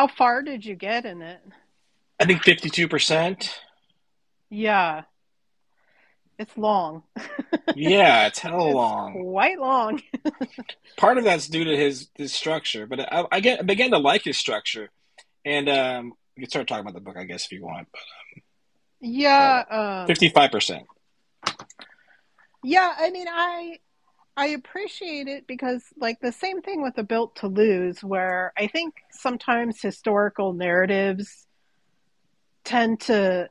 How far did you get in it? I think fifty-two percent. Yeah, it's long. yeah, it's hell It's long. Quite long. Part of that's due to his his structure, but I, I get I began to like his structure, and um, we can start talking about the book, I guess, if you want. yeah. Um, Fifty-five percent. Yeah, I mean, I I appreciate it because, like, the same thing with the Built to Lose, where I think sometimes historical narratives tend to,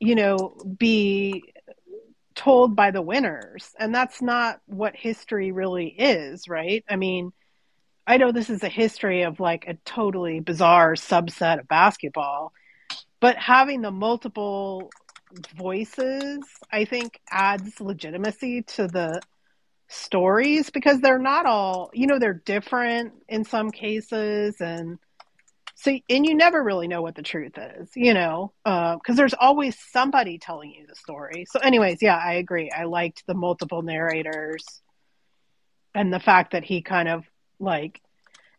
you know, be told by the winners, and that's not what history really is, right? I mean, I know this is a history of like a totally bizarre subset of basketball, but having the multiple voices, I think, adds legitimacy to the stories because they're not all, you know, they're different in some cases. And so, and you never really know what the truth is, you know, because uh, there's always somebody telling you the story. So, anyways, yeah, I agree. I liked the multiple narrators and the fact that he kind of like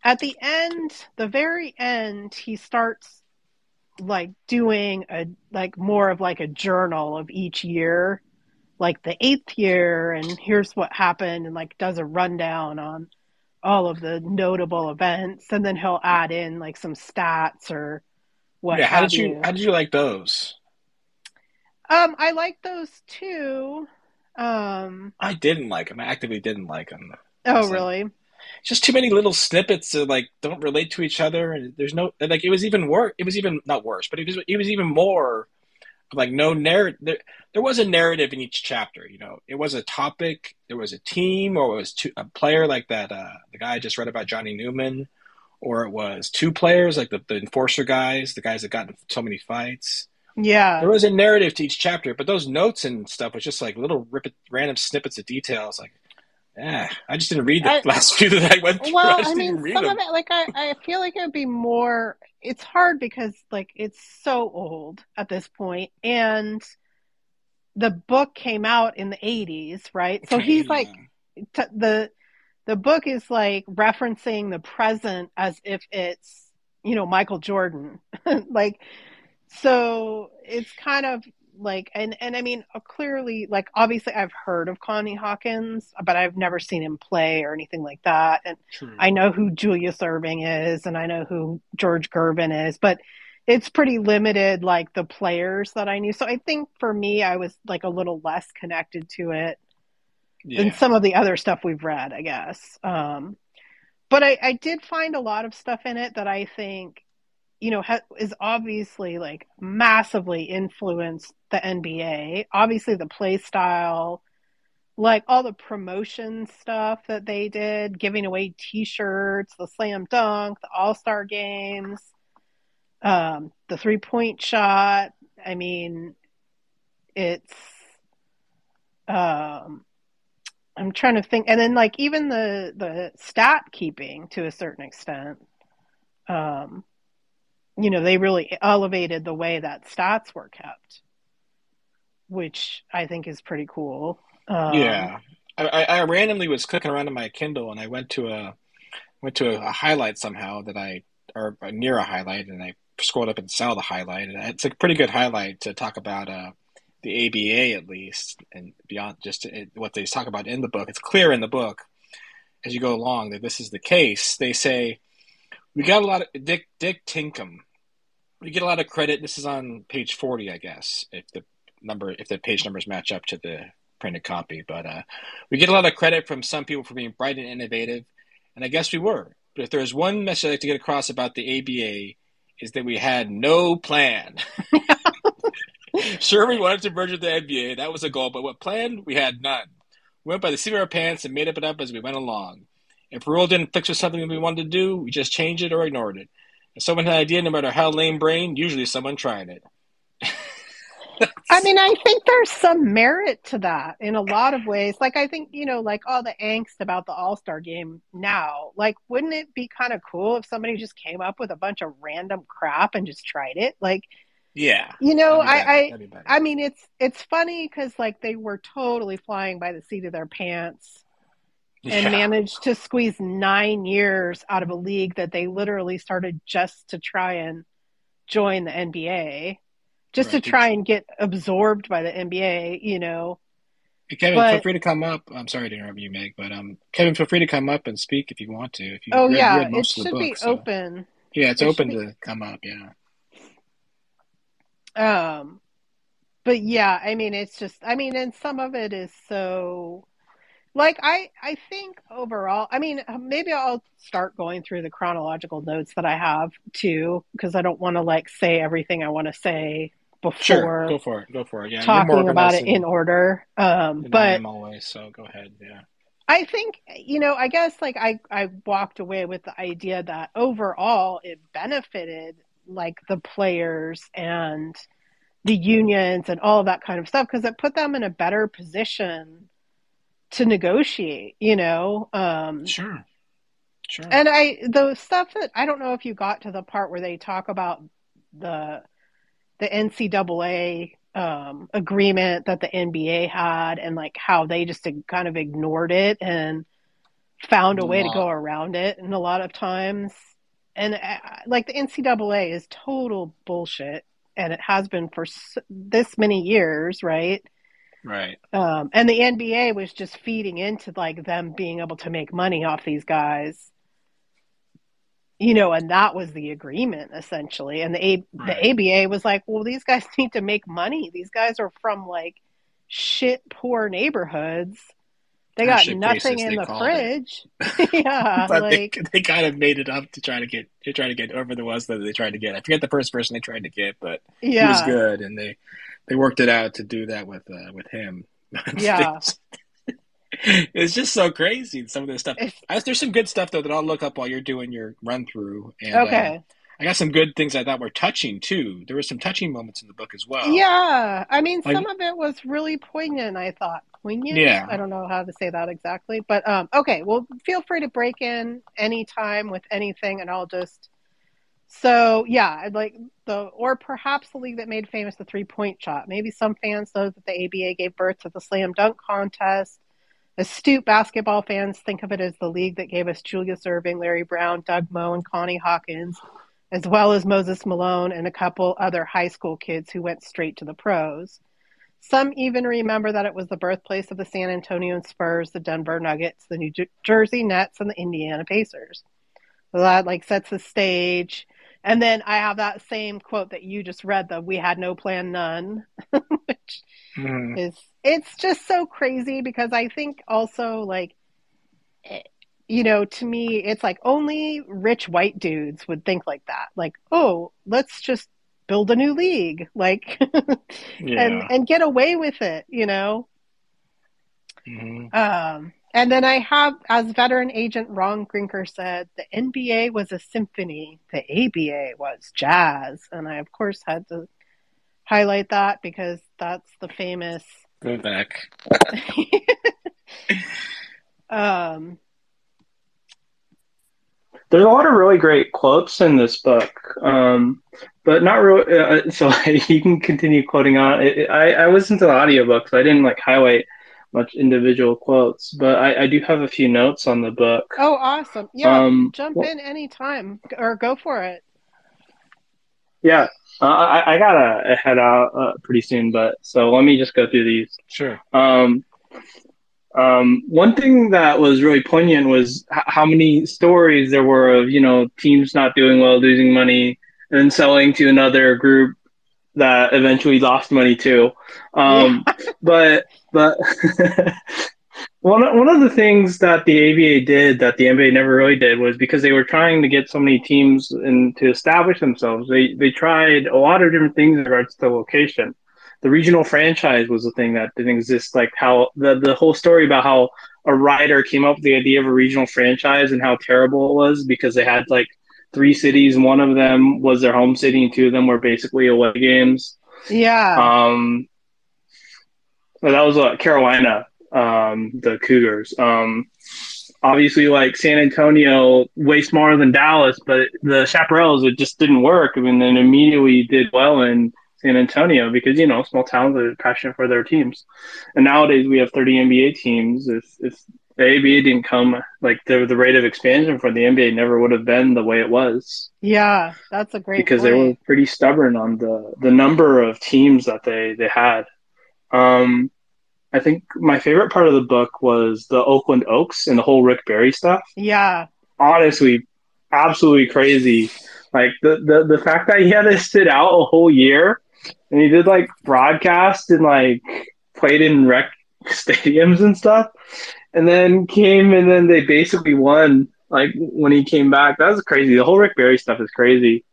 at the end, the very end, he starts like doing a like more of like a journal of each year like the eighth year and here's what happened and like does a rundown on all of the notable events and then he'll add in like some stats or what Yeah, how did you how did you like those? um i like those too um I didn't like them. I actively didn't like them. oh like- really just too many little snippets that like don't relate to each other and there's no like it was even worse it was even not worse but it was it was even more like no narrative there, there was a narrative in each chapter you know. It was a topic there was a team or it was two, a player like that uh the guy I just read about Johnny Neumann or it was two players like the, the enforcer guys the guys that got in so many fights. Yeah. There was a narrative to each chapter but those notes and stuff was just like little rip, random snippets of details like yeah, I just didn't read the I- last few that I went through. I well just i mean some them. of it like I, I feel like it would be more it's hard because like it's so old at this point and the book came out in the 80s right so he's like t- the the book is like referencing the present as if it's you know Michael Jordan like so it's kind of like and and I mean uh, clearly like obviously I've heard of Connie Hawkins but I've never seen him play or anything like that and True. I know who Julius Erving is and I know who George Gervin is, but it's pretty limited, like the players that I knew. So I think for me, I was like a little less connected to it yeah. than some of the other stuff we've read, I guess. Um, but I, I did find a lot of stuff in it that I think, you know, ha- is obviously like massively influenced the NBA. Obviously, the play style, like all the promotion stuff that they did, giving away T-shirts, the slam dunk, the All Star games, um, the three point shot. I mean, it's. Um, I'm trying to think, and then like even the the stat keeping to a certain extent. Um, you know, they really elevated the way that stats were kept, which I think is pretty cool. Um, yeah. I, I, randomly was clicking around on my Kindle and I went to a went to a, a highlight somehow that I or near a highlight and I scrolled up and saw the highlight and it's a pretty good highlight to talk about uh, the ABA at least and beyond just it, what they talk about in the book. It's clear in the book as you go along that this is the case. They say we got a lot of Dick Dick Tinkham. We get a lot of credit. This is on page forty, I guess, if the number if the page numbers match up to the printed copy. But uh, we get a lot of credit from some people for being bright and innovative, and I guess we were. But if there's one message I'd like to get across about the ABA, is that we had no plan. sure, we wanted to merge with the NBA. That was a goal. But what plan? We had none. We went by the seat of our pants and made up it up as we went along. If rule didn't fix with something that we wanted to do, we just changed it or ignored it. If someone had an idea, no matter how lame brain, usually someone tried it. I mean, I think there's some merit to that in a lot of ways. Like, I think, you know, like all the angst about the All Star game now, like, wouldn't it be kind of cool if somebody just came up with a bunch of random crap and just tried it? Like, Yeah. you know. I, I, be. I mean, it's it's funny because like they were totally flying by the seat of their pants and Yeah. managed to squeeze nine years out of a league that they literally started just to try and join the NBA, just Right. to try and get absorbed by the NBA, you know. Kevin, But- feel free to come up. I'm sorry to interrupt you, Meg, but um, Kevin, feel free to come up and speak if you want to. If you Oh read, yeah, read it most of the should be so- open. Yeah, it's it open be- to come up. Yeah. Um, but yeah, I mean, it's just, I mean, and some of it is so, like, I, I think overall, I mean, maybe I'll start going through the chronological notes that I have too, because I don't want to like say everything I want to say before Sure, go for it. Go for it. Yeah, talking more about it in order. Um, than I'm always. So go ahead. Yeah. I think, you know, I guess like I, I walked away with the idea that overall it benefited like the players and the unions and all of that kind of stuff because it put them in a better position to negotiate, you know. Um, Sure. Sure. and I the stuff that I don't know if you got to the part where they talk about the the NCAA um, agreement that the NBA had and like how they just kind of ignored it and found a way to go around it and a lot of times and uh, like the NCAA is total bullshit and it has been for s- this many years, right? Right. Um, and the NBA was just feeding into like them being able to make money off these guys. You know, and that was the agreement essentially. And the A- Right. the ABA was like, "Well, these guys need to make money. These guys are from like shit poor neighborhoods. They got nothing in the fridge." yeah, but like they, they kind of made it up to try to get to try to get over the ones that they tried to get. I forget the first person they tried to get, but he was good, and they they worked it out to do that with uh, with him. Yeah. it's, just so crazy. Some of this stuff. I, there's some good stuff though that I'll look up while you're doing your run through. And, uh, okay. I got some good things I thought were touching too. There were some touching moments in the book as well. Yeah, I mean, Like- some of it was really poignant. I thought poignant. Yeah. I don't know how to say that exactly, but um, okay. Well, feel free to break in anytime with anything, and I'll just. So yeah, like the or perhaps the league that made famous the three point shot. Maybe some fans know that the ABA gave birth to the slam dunk contest. Astute basketball fans think of it as the league that gave us Julius Erving, Larry Brown, Doug Moe, and Connie Hawkins, as well as Moses Malone and a couple other high school kids who went straight to the pros. Some even remember that it was the birthplace of the San Antonio Spurs, the Denver Nuggets, the New Jersey Nets, and the Indiana Pacers. So that like sets the stage. And then I have that same quote that you just read, the "We had no plan, none," which Mhm. is it's just so crazy because I think also like eh, you know to me it's like only rich white dudes would think like that like oh let's just build a new league like Yeah. and and get away with it you know Mhm. um and then I have as veteran agent Ron Grinker said the NBA was a symphony the ABA was jazz and I of course had to highlight that because that's the famous Go back. um, There's a lot of really great quotes in this book, um, but not really. Uh, so you can continue quoting on. It, it- I, I listened to the audiobook, so I didn't like highlight much individual quotes, but I, I do have a few notes on the book. oh, awesome. Yeah, Um, jump well- in anytime or go for it. Yeah, uh, I, I gotta head out uh, pretty soon, but so let me just go through these. Sure. Um, um, one thing that was really poignant was h- how many stories there were of you know teams not doing well, losing money, and selling to another group that eventually lost money too. Um, But but one of- one of the things that the ABA did that the NBA never really did was because they were trying to get so many teams and to establish themselves. They they tried a lot of different things in regards to location the regional franchise was a thing that didn't exist. Like how the the whole story about how a writer came up with the idea of a regional franchise and how terrible it was because they had like three cities. One of them was their home city, and two of them were basically away games. Yeah. Um, but that was uh, Carolina, um, the Cougars. Um, obviously, like San Antonio, way smaller than Dallas, but the Chaparrals, it just didn't work. I mean, then immediately did well in San Antonio because you know small towns are passionate for their teams. And nowadays we have 30 NBA teams. If if the ABA didn't come, like the the rate of expansion for the NBA never would have been the way it was. Yeah, that's a great because point. they were pretty stubborn on the the number of teams that they they had. Um, I think my favorite part of the book was the Oakland Oaks and the whole Rick Barry stuff. Yeah, honestly, absolutely crazy. Like the the the fact that he had to sit out a whole year and he did like broadcast and like played in rec stadiums and stuff, and then came and then they basically won. Like when he came back, that was crazy. The whole Rick Barry stuff is crazy.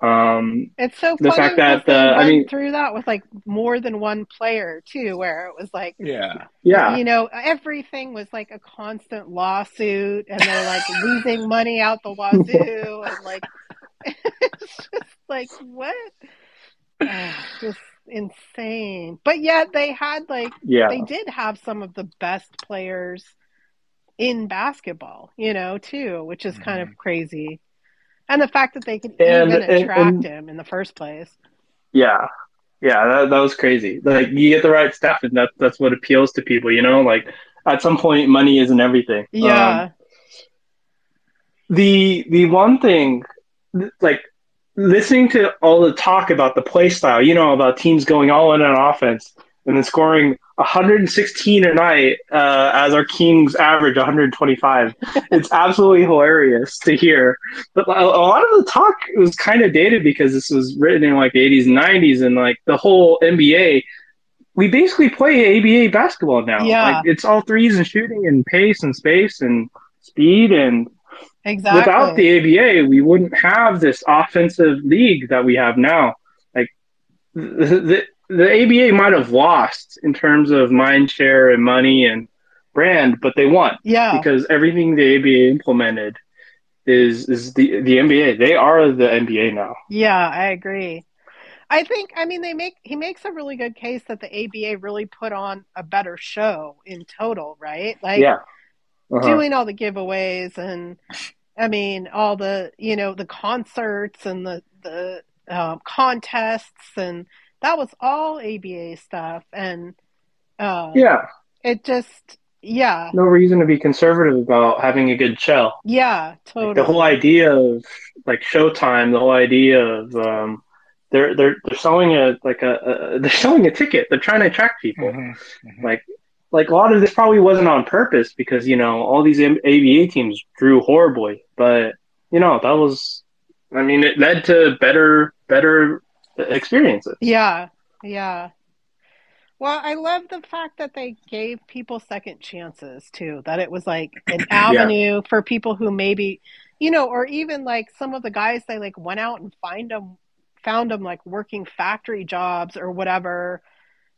Um, it's so the funny fact that the uh, I mean, through that with like more than one player too, where it was like Yeah. yeah, you know everything was like a constant lawsuit, and they're like losing money out the wazoo, and like it's just like what, Ah, just insane. But yet they had like yeah, they did have some of the best players in basketball, you know, too, which is kind of crazy. And the fact that they could And- even and- attract and- him in the first place. yeah, yeah. That that was crazy. Like you get the right stuff, and that that's what appeals to people. You know, like at some point, money isn't everything. Um, Yeah. the the one thing like listening to all the talk about the play style you know about teams going all in on offense and then scoring 116 a night uh, as our kings average 125 it's absolutely hilarious to hear. But a lot of the talk was kind of dated because this was written in like the 80s and 90s and like the whole nba we basically play aba basketball now. Yeah. like it's all threes and shooting and pace and space and speed and Exactly. without the ABA, we wouldn't have this offensive league that we have now. Like the, the, the ABA might have lost in terms of mind share and money and brand, but they won yeah. because everything the ABA implemented is is the the NBA. They are the NBA now. Yeah, I agree. I think I mean they make he makes a really good case that the ABA really put on a better show in total, right? Like yeah. Uh-huh. doing all the giveaways and I mean all the you know the concerts and the the um, contests and that was all ABA stuff and um, yeah. it just yeah No reason to be conservative about having a good show. yeah totally the whole idea of like Showtime, the whole idea of um, they're they're they're selling a like a, a they're selling a ticket. They're trying to attract people. Mhm. Mhm. Like like a lot of this probably wasn't on purpose because you know all these ABA teams drew horribly, but you know that was I mean it led to better better experiences. Yeah, yeah. Well, I love the fact that they gave people second chances too. That it was like an avenue for people who maybe, you know, or even like some of the guys they like went out and find them, found them like working factory jobs or whatever,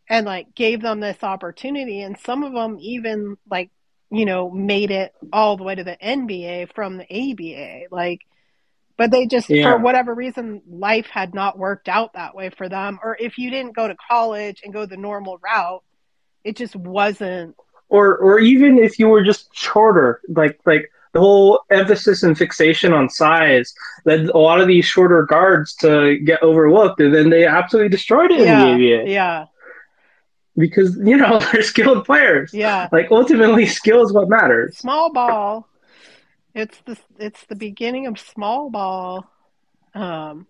and like gave them this opportunity. And some of them even like, you know, made it all the way to the NBA from the ABA. Like, but they just Yeah. for whatever reason life had not worked out that way for them or if you didn't go to college and go the normal route it just wasn't Or or even if you were just shorter, like like the whole emphasis and fixation on size led a lot of these shorter guards to get overlooked, and then they absolutely destroyed it yeah in the ABA yeah because you know they're skilled players. yeah Like ultimately, skill is what matters. small ball it's the it's the beginning of small ball um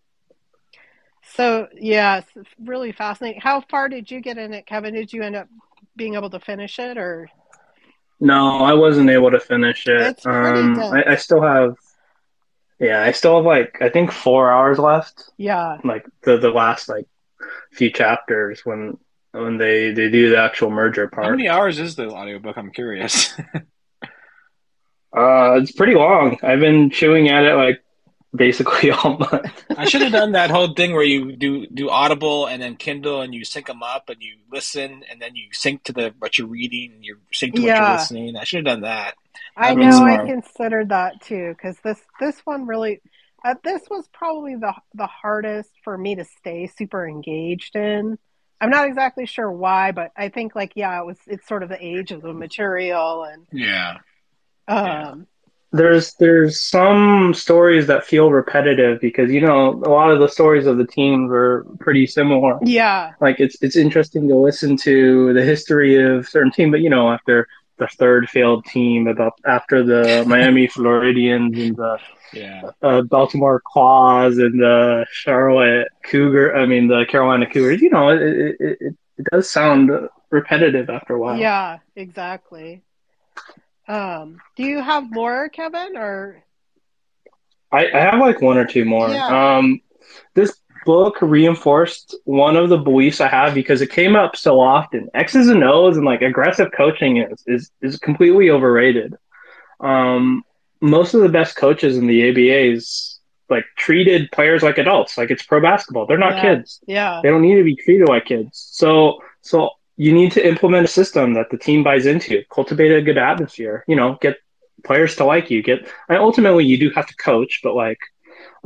so yeah it's really fascinating how far did you get in it kevin did you end up being able to finish it or No, I wasn't able to finish it. It's pretty Um. I, I still have, yeah, I still have like I think four hours left. yeah Like the the last like few chapters when when they they do the actual merger part. How many hours is the audiobook? I'm curious. Uh, it's pretty long. I've been chewing at it like basically all month. I should have done that whole thing where you do do Audible and then Kindle and you sync them up and you listen and then you sync to the what you're reading and you sync to what you're listening. I should have done that. I That'd know be I considered that too because this this one really uh, this was probably the the hardest for me to stay super engaged in. I'm not exactly sure why, but I think like yeah, it was it's sort of the age of the material and Yeah. um There's there's some stories that feel repetitive because you know a lot of the stories of the teams are pretty similar. yeah Like it's it's interesting to listen to the history of certain team, but you know after the third failed team about after the Miami Floridians and the Yeah. uh, Baltimore Claws and the Charlotte Cougar. I mean, the Carolina Cougars. You know, it it, it, it does sound repetitive after a while. Yeah, exactly. Um, do you have more, Kevin, or I, I have like one or two more. Yeah. Um, this book reinforced one of the beliefs I have because it came up so often. X's and O's and like aggressive coaching is is, is completely overrated. Um, most of the best coaches in the ABAs like treated players like adults, like it's pro basketball. They're not Yeah. kids. yeah, They don't need to be treated like kids. So so you need to implement a system that the team buys into, cultivate a good atmosphere, you know, get players to like you. Get and ultimately you do have to coach, but like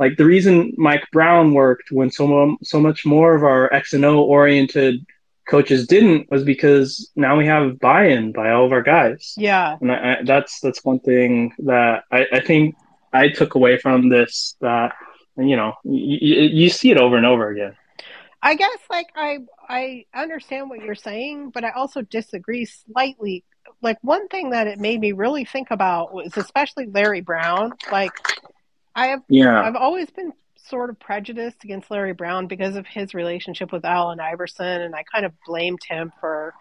like the reason Mike Brown worked when so so much more of our X and O oriented coaches didn't was because now we have buy-in by all of our guys. yeah, And I, I, that's that's one thing that I, I think I took away from this that you know you, see it over and over again. I guess like I I understand what you're saying, but I also disagree slightly. Like one thing that it made me really think about was especially Larry Brown. Like I have Yeah, I've always been sort of prejudiced against Larry Brown because of his relationship with Allen Iverson, and I kind of blamed him for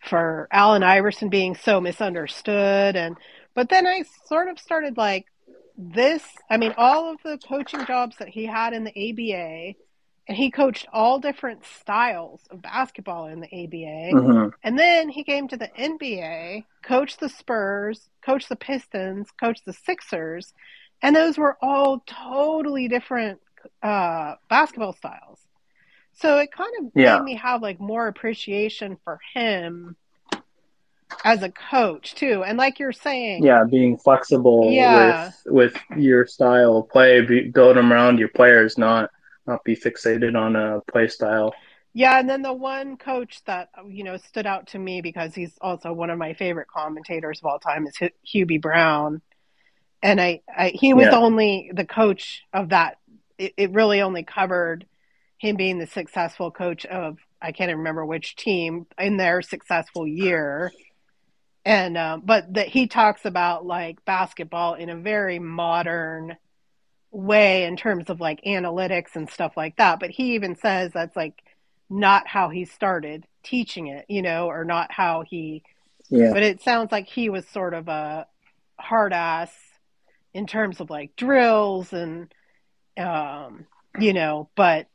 for Allen Iverson being so misunderstood. And but then I sort of started like this. I mean, all of the coaching jobs that he had in the ABA, and he coached all different styles of basketball in the ABA. Mhm. And then he came to the NBA, coached the Spurs, coached the Pistons, coached the Sixers, and those were all totally different uh, basketball styles. So it kind of Yeah. made me have like more appreciation for him as a coach too. And like you're saying, yeah, being flexible Yeah. with with your style of play, be, build them around your players, not not be fixated on a play style. Yeah, and then the one coach that you know stood out to me because he's also one of my favorite commentators of all time is Hu- Hubie Brown, and I, I he was Yeah. only the coach of that. It, it really only covered him being the successful coach of I can't even remember which team in their successful year, and um, but that he talks about like basketball in a very modern way in terms of like analytics and stuff like that. But he even says that's like not how he started teaching it, you know, or not how he. Yeah, But it sounds like he was sort of a hard ass in terms of like drills and, um, you know, but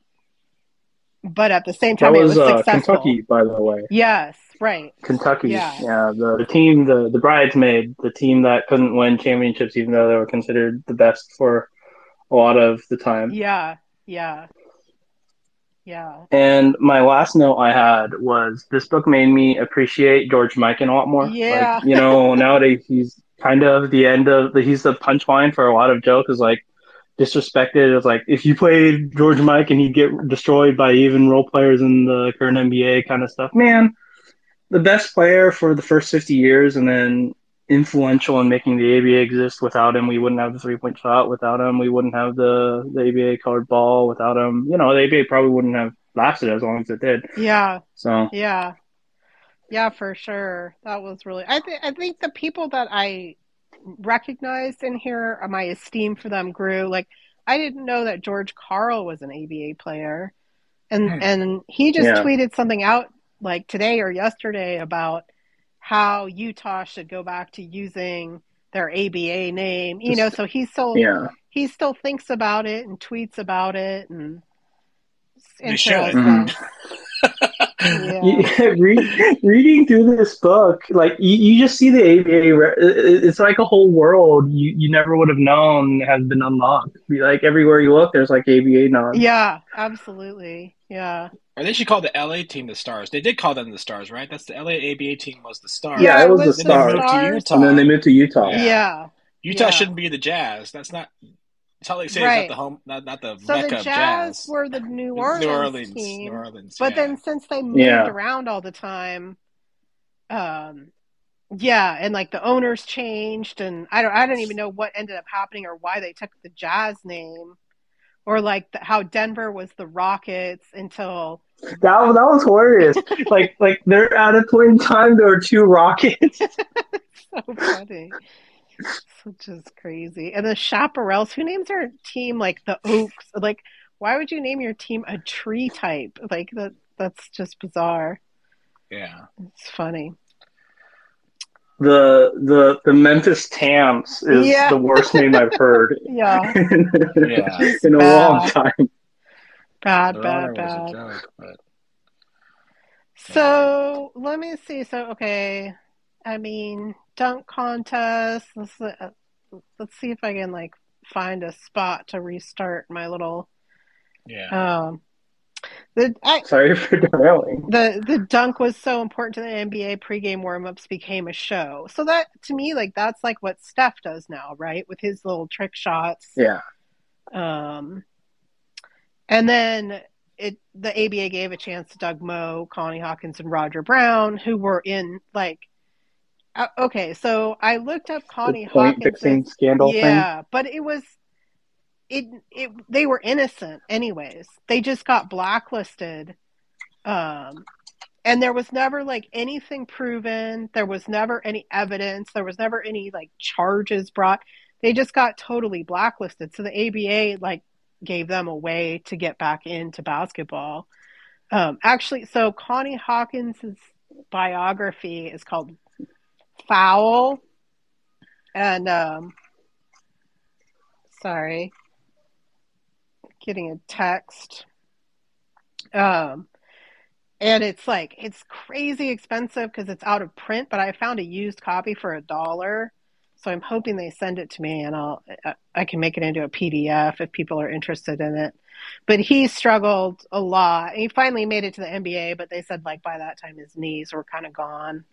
but at the same that time, it was was uh, successful. Kentucky, by the way. Yes, right. Kentucky, Yeah. yeah, the, the team, the the bridesmaid, the team that couldn't win championships, even though they were considered the best for a lot of the time. Yeah, yeah, yeah. And my last note I had was this book made me appreciate George Mikan a lot more. Yeah. Like, you know, nowadays he's kind of the end of the he's the punchline for a lot of jokes is like disrespected. It's like if you played George Mikan he'd get destroyed by even role players in the current NBA kind of stuff. Man, the best player for the first fifty years and then influential in making the ABA exist. Without him, we wouldn't have the three point shot. Without him, we wouldn't have the, the ABA colored ball. Without him, you know, the ABA probably wouldn't have lasted as long as it did. Yeah, So yeah, yeah, for sure. That was really. I think. I think the people that I recognized in here, uh, my esteem for them grew. Like I didn't know that George Karl was an ABA player, and Hmm. and he just Yeah. tweeted something out like today or yesterday about how Utah should go back to using their ABA name. You know, so he still yeah, he still thinks about it and tweets about it and. They should. interesting. You- Yeah. read, reading through this book, like you, you just see the ABA. re- It's like a whole world you, you never would have known has been unlocked. Like everywhere you look, there's like ABA nods. Yeah, absolutely. Yeah. Or they should call the LA team the Stars. They did call them the Stars, right? That's the LA ABA team was the Stars. Yeah, Yeah, it it was the was Then they moved to Utah. and then they moved to Utah. Yeah. Yeah. Utah Yeah. shouldn't be the Jazz. That's not Salt Lake City is Right. not the home, not, not the So mecca the of Jazz jazz. were the New Orleans, New Orleans, team. New Orleans. But yeah. then since they moved Yeah. around all the time, um yeah, and like the owners changed and I don't I don't even know what ended up happening or why they took the Jazz name. or like the, how Denver was the Rockets until that that was hilarious. like like they're at a point in time there are two Rockets. so funny. So is crazy. And the Chaparrals, who names their team like the Oaks? Like, why would you name your team a tree type? Like that that's just bizarre. Yeah. It's funny. The the the Memphis Tams is Yeah. the worst name I've heard Yeah. in, Yeah. in a Bad. long time. Bad, Their bad, bad. joke, but So let me see. So okay, I mean dunk contest. Let's uh, let's see if I can like find a spot to restart my little yeah. um the I, Sorry for derailing. the the dunk was so important to the NBA pregame warmups became a show. So that to me like that's like what Steph does now, right? With his little trick shots. Yeah. Um, and then it the ABA gave a chance to Doug Moe, Connie Hawkins, and Roger Brown, who were in like. Uh, okay, so I looked up Connie the point Hawkins. fixing scandal thing. Yeah, but it was it it they were innocent anyways. They just got blacklisted. Um and there was never like anything proven. There was never any evidence. There was never any like charges brought. They just got totally blacklisted. So the ABA like gave them a way to get back into basketball. Um actually so Connie Hawkins's biography is called Foul. And um sorry. Getting a text. Um and it's like it's crazy expensive because it's out of print but i found a used copy for a dollar. So i'm hoping they send it to me and i'll I- can make it into a pdf if people are interested in it. But he struggled a lot. He finally made it to the nba but they said like by that time his knees were kind of gone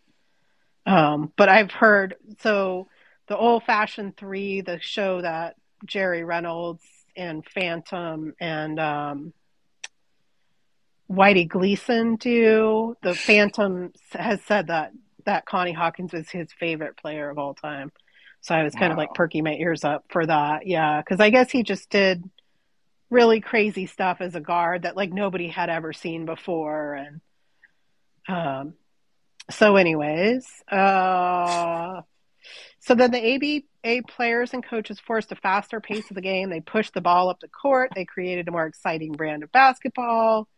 um but i've heard so the old fashioned three the show that jerry reynolds and phantom and um Whitey Gleason do. The Phantom has said that that Connie Hawkins is his favorite player of all time. So I was kind of like perking my ears up for that. Yeah, because I guess he just did really crazy stuff as a guard that like nobody had ever seen before. And um, so, anyways, uh, so then the ABA players and coaches forced a faster pace of the game. They pushed the ball up the court. They created a more exciting brand of basketball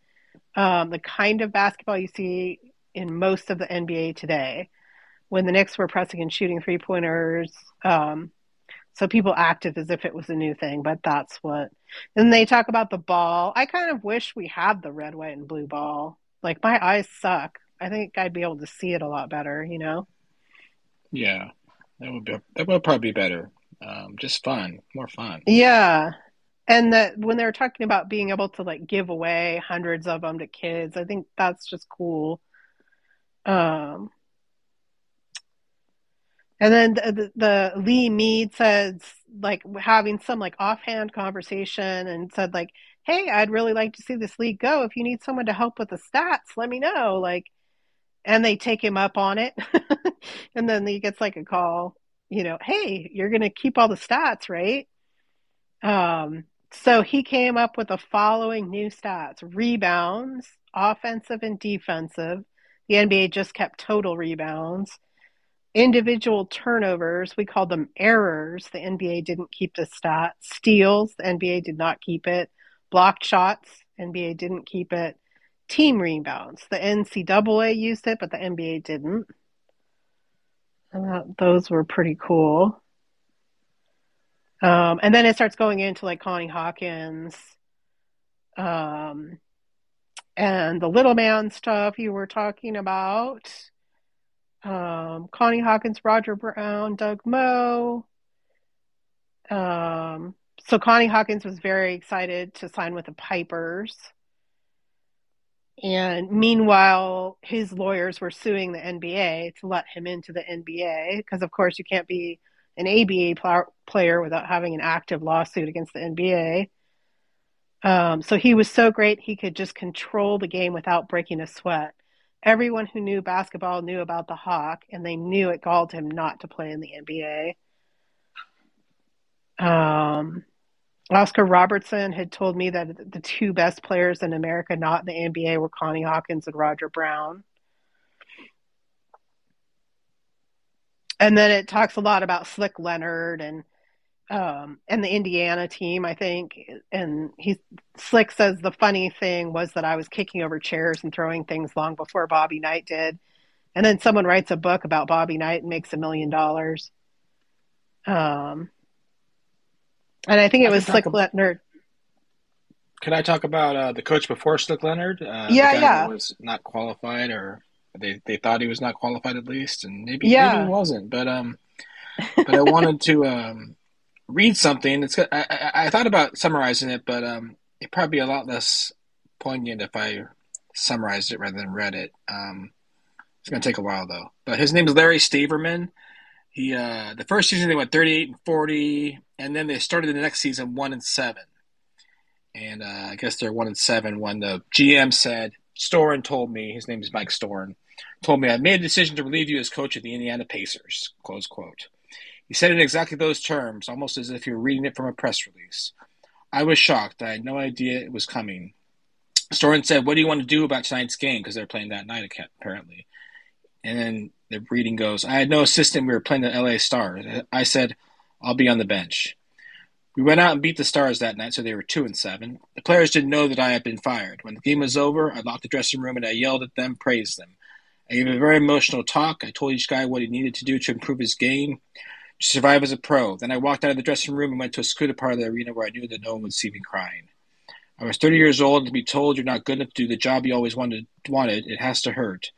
um, the kind of basketball you see in most of the NBA today. When the Knicks were pressing and shooting three pointers, um, so people acted as if it was a new thing, but that's what. And they talk about the ball. I kind of wish we had the red, white, and blue ball. Like my eyes suck. I think I'd be able to see it a lot better. You know? Yeah. That would be that would probably be better. Um, just fun, more fun. Yeah. And that when they're talking about being able to like give away hundreds of them to kids, I think that's just cool. Um, and then the, the, the Lee Meade says like having some like offhand conversation and said like, "Hey, I'd really like to see this league go. If you need someone to help with the stats, let me know." Like, and they take him up on it, and then he gets like a call. You know, hey, you're gonna keep all the stats, right? Um, so he came up with the following new stats rebounds, offensive and defensive. The NBA just kept total rebounds. Individual turnovers, we called them errors. The NBA didn't keep the stat. Steals, the NBA did not keep it. Blocked shots, NBA didn't keep it. Team rebounds, the NCAA used it, but the NBA didn't. And that, those were pretty cool. Um, and then it starts going into like Connie Hawkins, um, and the little man stuff you were talking about. Um, Connie Hawkins, Roger Brown, Doug Moe. Um, so Connie Hawkins was very excited to sign with the Pipers. And meanwhile, his lawyers were suing the NBA to let him into the NBA because, of course, you can't be an ABA pl- player without having an active lawsuit against the NBA. Um, so he was so great he could just control the game without breaking a sweat. Everyone who knew basketball knew about the Hawk, and they knew it galled him not to play in the NBA. Um, Oscar Robertson had told me that the two best players in America, not in the NBA, were Connie Hawkins and Roger Brown. And then it talks a lot about Slick Leonard and um, and the Indiana team, I think. And he Slick says the funny thing was that I was kicking over chairs and throwing things long before Bobby Knight did. And then someone writes a book about Bobby Knight and makes a million dollars. Um, and I think it was Slick about, Leonard. Can I talk about uh, the coach before Slick Leonard? Uh, yeah, yeah. Was not qualified, or they they thought he was not qualified at least, and maybe, yeah. maybe he wasn't. But um, but I wanted to um read something. It's I, I, I thought about summarizing it, but um, it'd probably be a lot less poignant if I summarized it rather than read it. Um, it's gonna take a while though. But his name is Larry Staverman. He uh, the first season they went 38 and 40, and then they started the next season one and seven. And uh, I guess they're one and seven when the GM said Storen told me his name is Mike Storen told me I made a decision to relieve you as coach of the Indiana Pacers. Close quote. He said in exactly those terms, almost as if you were reading it from a press release. I was shocked. I had no idea it was coming. Storen said, What do you want to do about tonight's game? Because they're playing that night, apparently. And then the reading goes, I had no assistant. We were playing the LA Stars. I said, I'll be on the bench. We went out and beat the Stars that night, so they were two and seven. The players didn't know that I had been fired. When the game was over, I locked the dressing room and I yelled at them, praised them. I gave a very emotional talk. I told each guy what he needed to do to improve his game, to survive as a pro. Then I walked out of the dressing room and went to a scooter part of the arena where I knew that no one would see me crying. I was 30 years old, and to be told you're not good enough to do the job you always wanted, wanted, it has to hurt.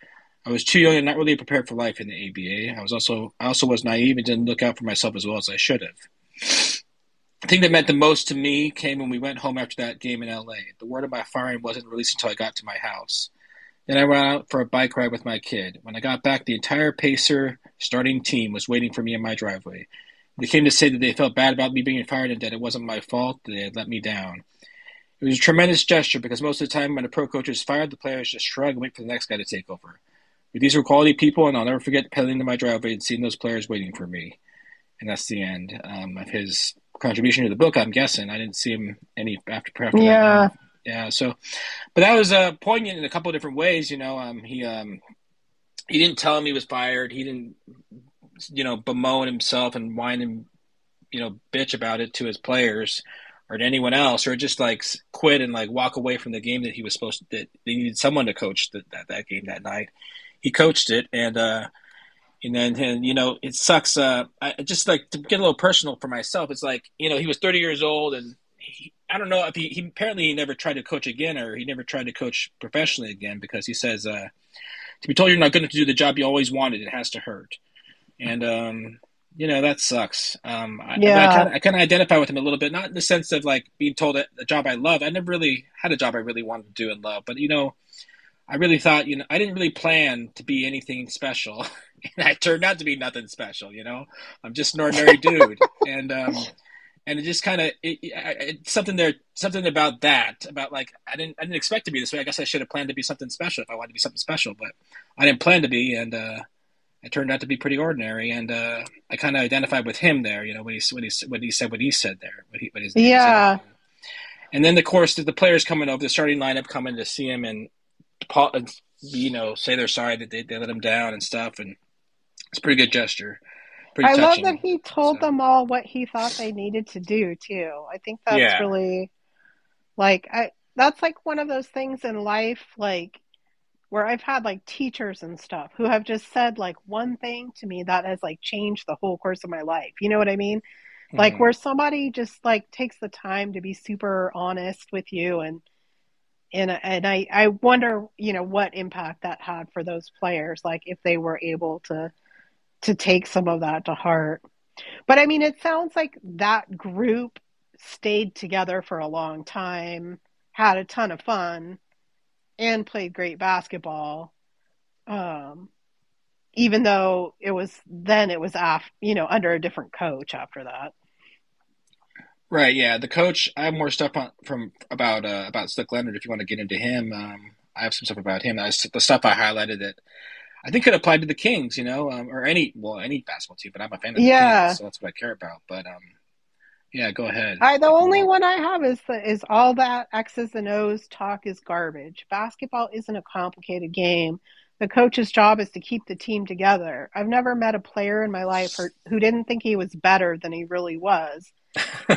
I was too young and not really prepared for life in the ABA. I was also I also was naive and didn't look out for myself as well as I should have. The thing that meant the most to me came when we went home after that game in LA. The word of my firing wasn't released until I got to my house. Then I went out for a bike ride with my kid. When I got back, the entire Pacer starting team was waiting for me in my driveway. They came to say that they felt bad about me being fired and that it wasn't my fault, that they had let me down. It was a tremendous gesture because most of the time when a pro coach is fired, the players just shrug and wait for the next guy to take over. These were quality people, and I'll never forget pedaling to my driveway and seeing those players waiting for me. And that's the end um, of his contribution to the book. I'm guessing I didn't see him any after after yeah. that yeah. So, but that was uh, poignant in a couple of different ways. You know, um, he um, he didn't tell him he was fired. He didn't, you know, bemoan himself and whine and you know bitch about it to his players or to anyone else, or just like quit and like walk away from the game that he was supposed to. That they needed someone to coach that that, that game that night. He coached it, and uh, and then and, you know it sucks. Uh, I just like to get a little personal for myself. It's like you know he was 30 years old and he, I don't know if he, he apparently he never tried to coach again or he never tried to coach professionally again because he says uh, to be told you're not going to do the job you always wanted it has to hurt and um, you know that sucks um, yeah. I, I kind of identify with him a little bit not in the sense of like being told that the job I love I never really had a job I really wanted to do and love but you know I really thought you know I didn't really plan to be anything special and I turned out to be nothing special you know I'm just an ordinary dude and um, and it just kind of it, it, something there something about that about like I didn't I didn't expect to be this way. I guess I should have planned to be something special if I wanted to be something special, but I didn't plan to be, and uh, it turned out to be pretty ordinary. And uh, I kind of identified with him there, you know, when he when he when he said what he said there, what he what his yeah. And then of course the players coming over, the starting lineup coming to see him and you know say they're sorry that they, they let him down and stuff, and it's a pretty good gesture. Pretty I touching, love that he told so. them all what he thought they needed to do too. I think that's yeah. really like I that's like one of those things in life like where I've had like teachers and stuff who have just said like one thing to me that has like changed the whole course of my life. You know what I mean? Mm-hmm. Like where somebody just like takes the time to be super honest with you and and and I I wonder, you know, what impact that had for those players like if they were able to to take some of that to heart. But I mean, it sounds like that group stayed together for a long time, had a ton of fun, and played great basketball. Um, even though it was then it was af- you know under a different coach after that. Right. Yeah. The coach. I have more stuff on, from about uh, about Slick Leonard. If you want to get into him, um, I have some stuff about him. I, the stuff I highlighted that I think could apply to the Kings, you know, um, or any well any basketball team. But I'm a fan of the yeah. Kings, so that's what I care about. But um, Yeah, go ahead. I the only one I have is the, is all that X's and O's talk is garbage. Basketball isn't a complicated game. The coach's job is to keep the team together. I've never met a player in my life who didn't think he was better than he really was.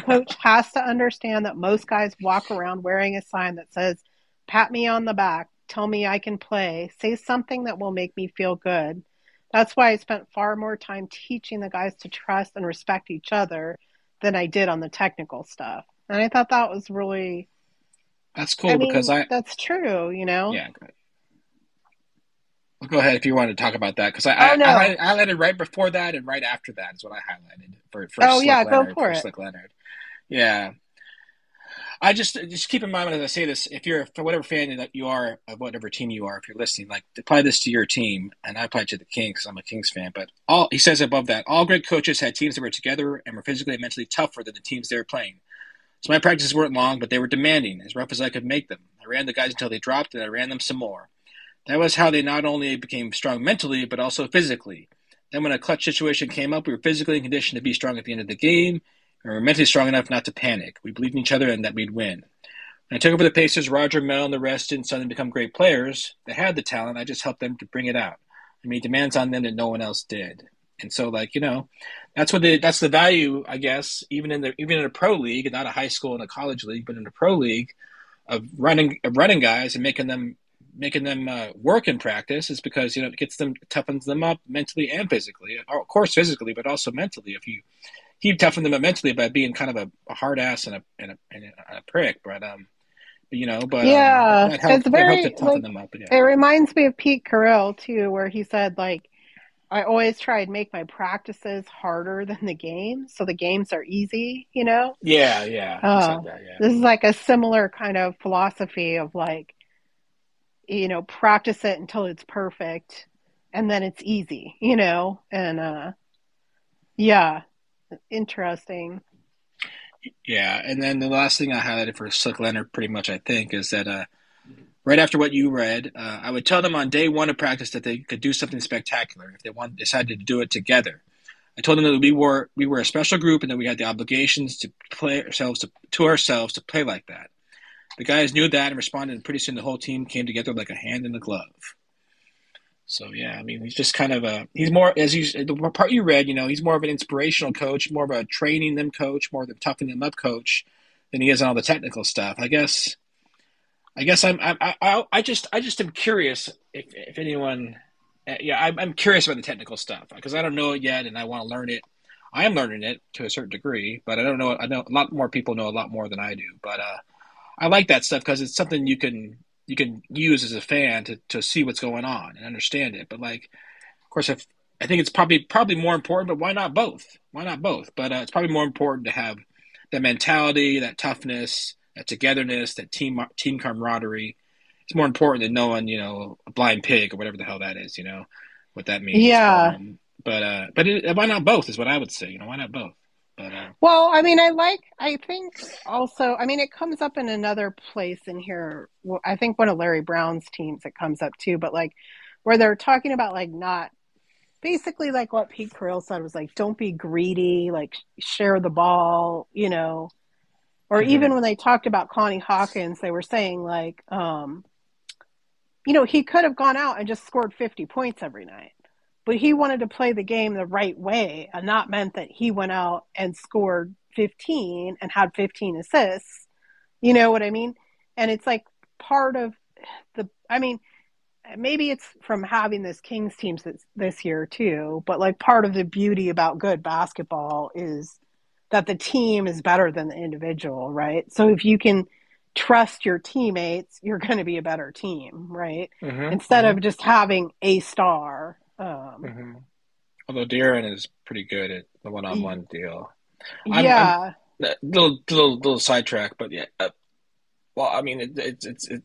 Coach has to understand that most guys walk around wearing a sign that says, "Pat me on the back, tell me I can play, say something that will make me feel good." That's why I spent far more time teaching the guys to trust and respect each other than I did on the technical stuff. And I thought that was really that's cool I mean, because I that's true, you know. yeah. Go ahead. Go ahead if you want to talk about that because I, Oh, no. I, I highlighted right before that and right after that is what I highlighted for for Oh, Slick yeah, go Leonard, for it. Slick Leonard. Yeah, I just just keep in mind as I say this, if you're for whatever fan that you are of whatever team you are, if you're listening, like apply this to your team, and I apply it to the Kings. I'm a Kings fan, but all he says above that, all great coaches had teams that were together and were physically and mentally tougher than the teams they were playing. So my practices weren't long, but they were demanding, as rough as I could make them. I ran the guys until they dropped, and I ran them some more. That was how they not only became strong mentally, but also physically. Then, when a clutch situation came up, we were physically conditioned to be strong at the end of the game, and we were mentally strong enough not to panic. We believed in each other and that we'd win. When I took over the Pacers, Roger, Mel, and the rest didn't suddenly become great players. They had the talent. I just helped them to bring it out. I made demands on them that no one else did. And so, like you know, that's what the that's the value, I guess, even in the even in a pro league, not a high school and a college league, but in a pro league, of running of running guys and making them making them uh, work in practice is because you know it gets them toughens them up mentally and physically. Of course, physically, but also mentally. If you keep toughening them up mentally by being kind of a, a hard ass and a and a, and a prick, but um, you know, but Yeah, um, helped, it's very, toughen like, up. Yeah. It reminds me of Pete Carroll too, where he said like I always try and make my practices harder than the game, so the games are easy, you know? Yeah, yeah. Oh. that, yeah. This is like a similar kind of philosophy of like, you know, practice it until it's perfect and then it's easy, you know? And, uh, yeah, interesting. Yeah, and then the last thing I highlighted for Slick Leonard, pretty much, I think, is that uh, right after what you read, uh, I would tell them on day one of practice that they could do something spectacular if they want, decided to do it together. I told them that we were we were a special group and that we had the obligations to play ourselves to, to ourselves to play like that. The guys knew that and responded, and pretty soon the whole team came together like a hand in a glove. So yeah, I mean, he's just kind of a he's more as you the part you read, you know, he's more of an inspirational coach, more of a training them coach, more of a toughening them up coach than he is on all the technical stuff. I guess. I guess I'm I I, I just I just am curious if if anyone, uh, yeah, I'm I'm curious about the technical stuff because I don't know it yet and I want to learn it. I am learning it to a certain degree, but I don't know. I know a lot more people know a lot more than I do, but uh, I like that stuff because it's something you can you can use as a fan to, to see what's going on and understand it. But like, of course, if I think it's probably probably more important, but why not both? Why not both? But uh, it's probably more important to have that mentality, that toughness, that togetherness, that team team camaraderie. It's more important than knowing, you know, a blind pig or whatever the hell that is. You know what that means. Yeah. Um, but uh, but it, why not both? Is what I would say. You know, why not both? Well, I mean, I like, I think also, I mean, it comes up in another place in here. Well, I think one of Larry Brown's teams, it comes up too, but like where they're talking about like not basically like what Pete Carroll said was like, don't be greedy, like share the ball, you know, or Mhm. even when they talked about Connie Hawkins, they were saying like, um, you know, he could have gone out and just scored 50 points every night but he wanted to play the game the right way and not meant that he went out and scored 15 and had 15 assists. You know what i mean? And it's like part of the i mean maybe it's from having this kings team this, this year too but like part of the beauty about good basketball is that the team is better than the individual right? So if you can trust your teammates you're going to be a better team right? Mm-hmm, Instead of mm-hmm. just having a star um, hmm Although De'Aaron is pretty good at the one-on-one deal. I'm- yeah Uh, little little little sidetrack, but yeah. Uh, well, I mean, it, it's it's. It,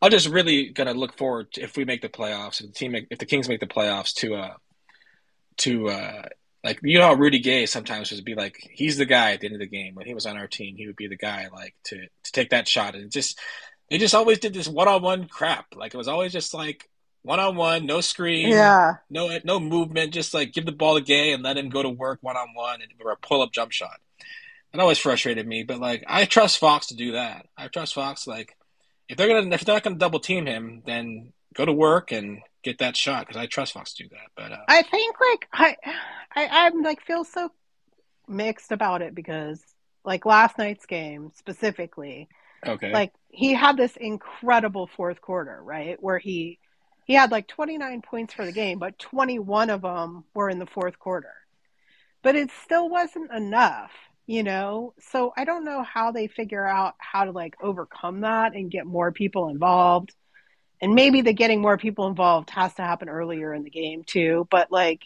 I'm just really gonna look forward to, if we make the playoffs, if the team, make, if the Kings make the playoffs, to uh, to uh, like you know how Rudy Gay sometimes would be like he's the guy at the end of the game when he was on our team, he would be the guy like to to take that shot, and just they just always did this one-on-one crap, like it was always just like one-on-one, no screen, yeah no no movement, just like give the ball to Gay and let him go to work one on one and or a pull up jump shot. it always frustrated me. But like, I trust Fox to do that. I trust Fox. Like, if they're gonna if they're not gonna double team him, then go to work and get that shot because I trust Fox to do that. But uh, I think like I, I I'm like feel so mixed about it because like last night's game specifically, okay, like he had this incredible fourth quarter, right, where he he had like 29 points for the game, but 21 of them were in the fourth quarter. But it still wasn't enough, you know? So I don't know how they figure out how to like overcome that and get more people involved. And maybe the getting more people involved has to happen earlier in the game too. But like,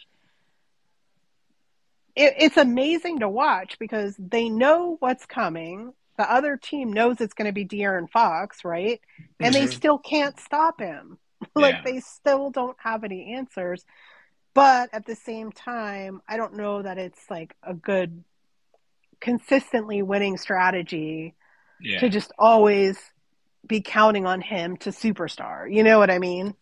it, it's amazing to watch because they know what's coming. The other team knows it's going to be De'Aaron Fox, right? And mm-hmm. they still can't stop him. like yeah. they still don't have any answers. But at the same time, I don't know that it's like a good consistently winning strategy yeah. to just always be counting on him to superstar. You know what I mean?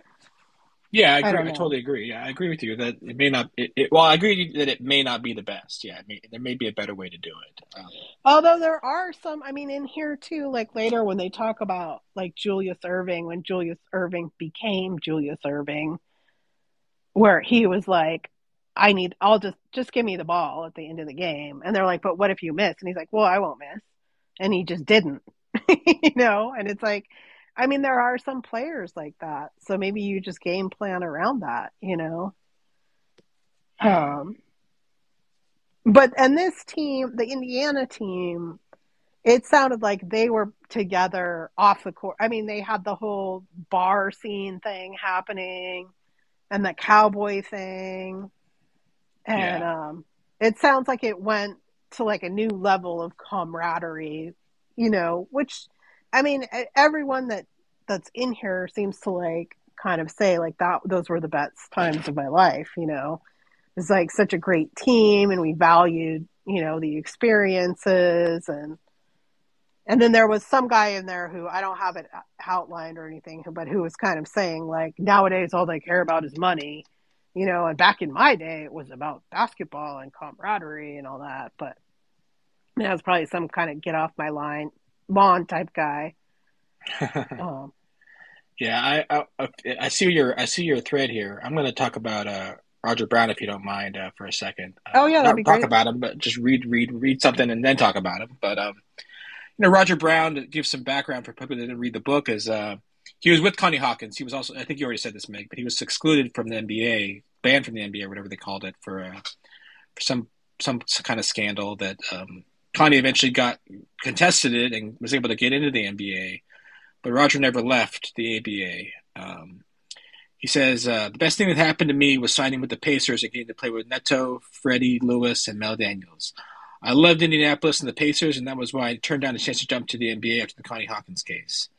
Yeah, I, agree. I, I, totally agree. Yeah, I agree with you that it may not. It, it, well, I agree that it may not be the best. Yeah, may, there may be a better way to do it. Um, Although there are some, I mean, in here too. Like later when they talk about like Julius Erving, when Julius Erving became Julius Erving, where he was like, "I need, I'll just just give me the ball at the end of the game," and they're like, "But what if you miss?" And he's like, "Well, I won't miss," and he just didn't. you know, and it's like I mean, there are some players like that. So maybe you just game plan around that, you know? Um, but, and this team, the Indiana team, it sounded like they were together off the court. I mean, they had the whole bar scene thing happening and the cowboy thing. And yeah. um, it sounds like it went to like a new level of camaraderie, you know, which I mean, everyone that that's in here seems to like kind of say like that those were the best times of my life. You know, it's like such a great team, and we valued you know the experiences and and then there was some guy in there who I don't have it outlined or anything, but who was kind of saying like nowadays all they care about is money, you know, and back in my day it was about basketball and camaraderie and all that. But that was probably some kind of get off my line lawn type guy. um, yeah, I, I, I see your I see your thread here. I'm going to talk about uh, Roger Brown if you don't mind uh, for a second. Uh, oh yeah, that'd be talk great. about him, but just read read read something and then talk about him. But um, you know, Roger Brown to give some background for people that didn't read the book is uh, he was with Connie Hawkins. He was also I think you already said this, Meg, but he was excluded from the NBA, banned from the NBA, whatever they called it for uh, for some some kind of scandal that um, Connie eventually got contested it and was able to get into the NBA, but Roger never left the ABA. Um, he says uh, the best thing that happened to me was signing with the Pacers and getting to play with Neto, Freddie Lewis, and Mel Daniels. I loved Indianapolis and the Pacers, and that was why I turned down a chance to jump to the NBA after the Connie Hawkins case.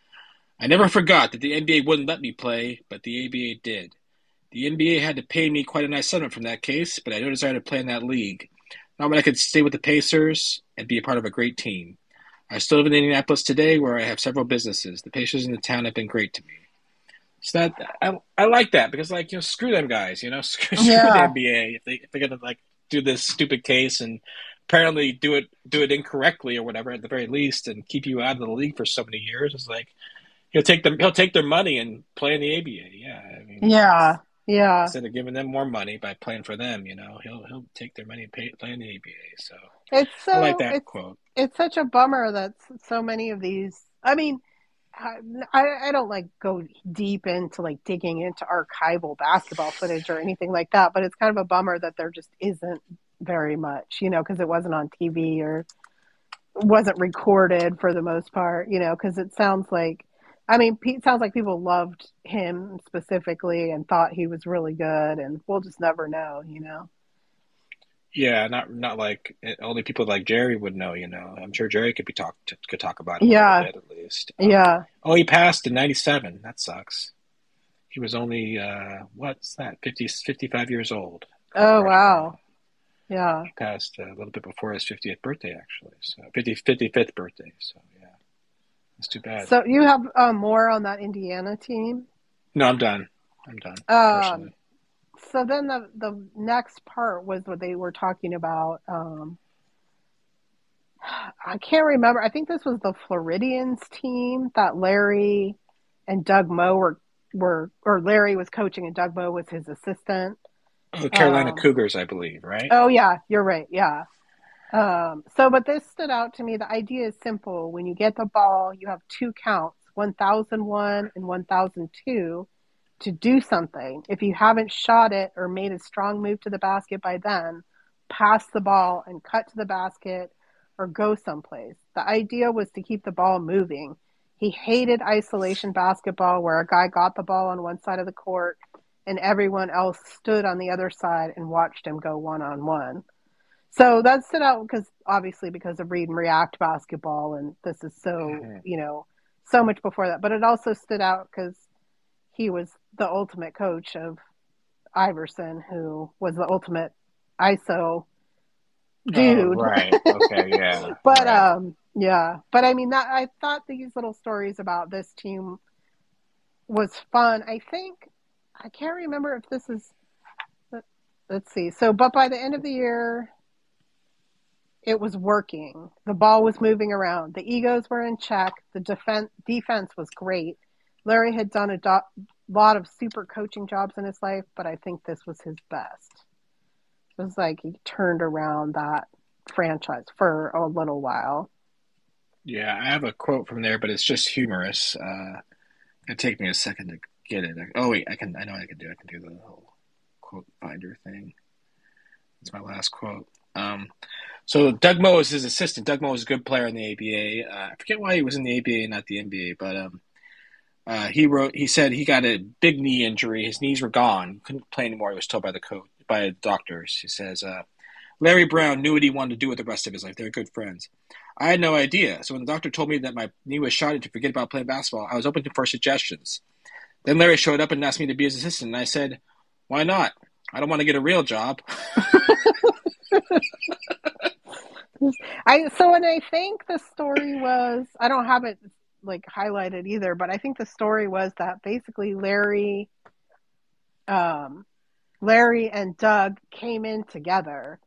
I never forgot that the NBA wouldn't let me play, but the ABA did. The NBA had to pay me quite a nice settlement from that case, but I no desire to play in that league. Not when I could stay with the Pacers and be a part of a great team. I still live in Indianapolis today, where I have several businesses. The Pacers in the town have been great to me. So that I, I like that because like you know screw them guys you know screw, yeah. the NBA if they if they're gonna like do this stupid case and apparently do it do it incorrectly or whatever at the very least and keep you out of the league for so many years it's like he'll take them he'll take their money and play in the ABA yeah I mean, yeah yeah. Instead of giving them more money by playing for them, you know, he'll he'll take their money and pay, play in the ABA. So it's so I like that it's, quote. It's such a bummer that so many of these. I mean, I, I don't like go deep into like digging into archival basketball footage or anything like that, but it's kind of a bummer that there just isn't very much, you know, because it wasn't on TV or wasn't recorded for the most part, you know, because it sounds like I mean, it sounds like people loved him specifically and thought he was really good, and we'll just never know, you know. Yeah, not not like only people like Jerry would know. You know, I'm sure Jerry could be talk could talk about it yeah. at least. Um, yeah. Oh, he passed in '97. That sucks. He was only uh, what's that? 50, 55 years old. Oh wow. Yeah. He passed a little bit before his 50th birthday, actually. So 50, 55th birthday. So it's too bad. So you have uh, more on that Indiana team? No, I'm done. I'm done. Um, so then the the next part was what they were talking about. Um, I can't remember. I think this was the Floridians team that Larry and Doug Moe were were or Larry was coaching and Doug Moe was his assistant. The Carolina Um, Cougars, I believe, right? Oh yeah, you're right. Yeah. Um, so, but this stood out to me. The idea is simple. When you get the ball, you have two counts, 1001 and 1002 to do something. If you haven't shot it or made a strong move to the basket by then, pass the ball and cut to the basket or go someplace. The idea was to keep the ball moving. He hated isolation basketball where a guy got the ball on one side of the court and everyone else stood on the other side and watched him go one on one. So that stood out because obviously because of read and react basketball, and this is so Mhm. you know so much before that. But it also stood out because he was the ultimate coach of Iverson, who was the ultimate ISO dude. Oh, right. Okay. Yeah. But right. um, yeah. But I mean, that I thought these little stories about this team was fun. I think I can't remember if this is. Let's see. So, but by the end of the year, it was working. The ball was moving around. The egos were in check. The defense defense was great. Larry had done a do- lot of super coaching jobs in his life, but I think this was his best. It was like he turned around that franchise for a little while. Yeah, I have a quote from there, but it's just humorous. Uh, it'd take me a second to get it. Oh wait, I can. I know I can do. I can do the whole quote finder thing. It's my last quote. Um, so Doug Moe is his assistant. Doug Moe is a good player in the ABA. Uh, I forget why he was in the ABA, not the NBA, but um, uh, he wrote. He said he got a big knee injury. His knees were gone. Couldn't play anymore. He was told by the coach, by doctors. He says, uh, Larry Brown knew what he wanted to do with the rest of his life. They're good friends. I had no idea. So when the doctor told me that my knee was shot and to forget about playing basketball, I was open to for suggestions. Then Larry showed up and asked me to be his assistant, and I said, "Why not? I don't want to get a real job." I so and I think the story was I don't have it like highlighted either, but I think the story was that basically Larry um Larry and Doug came in together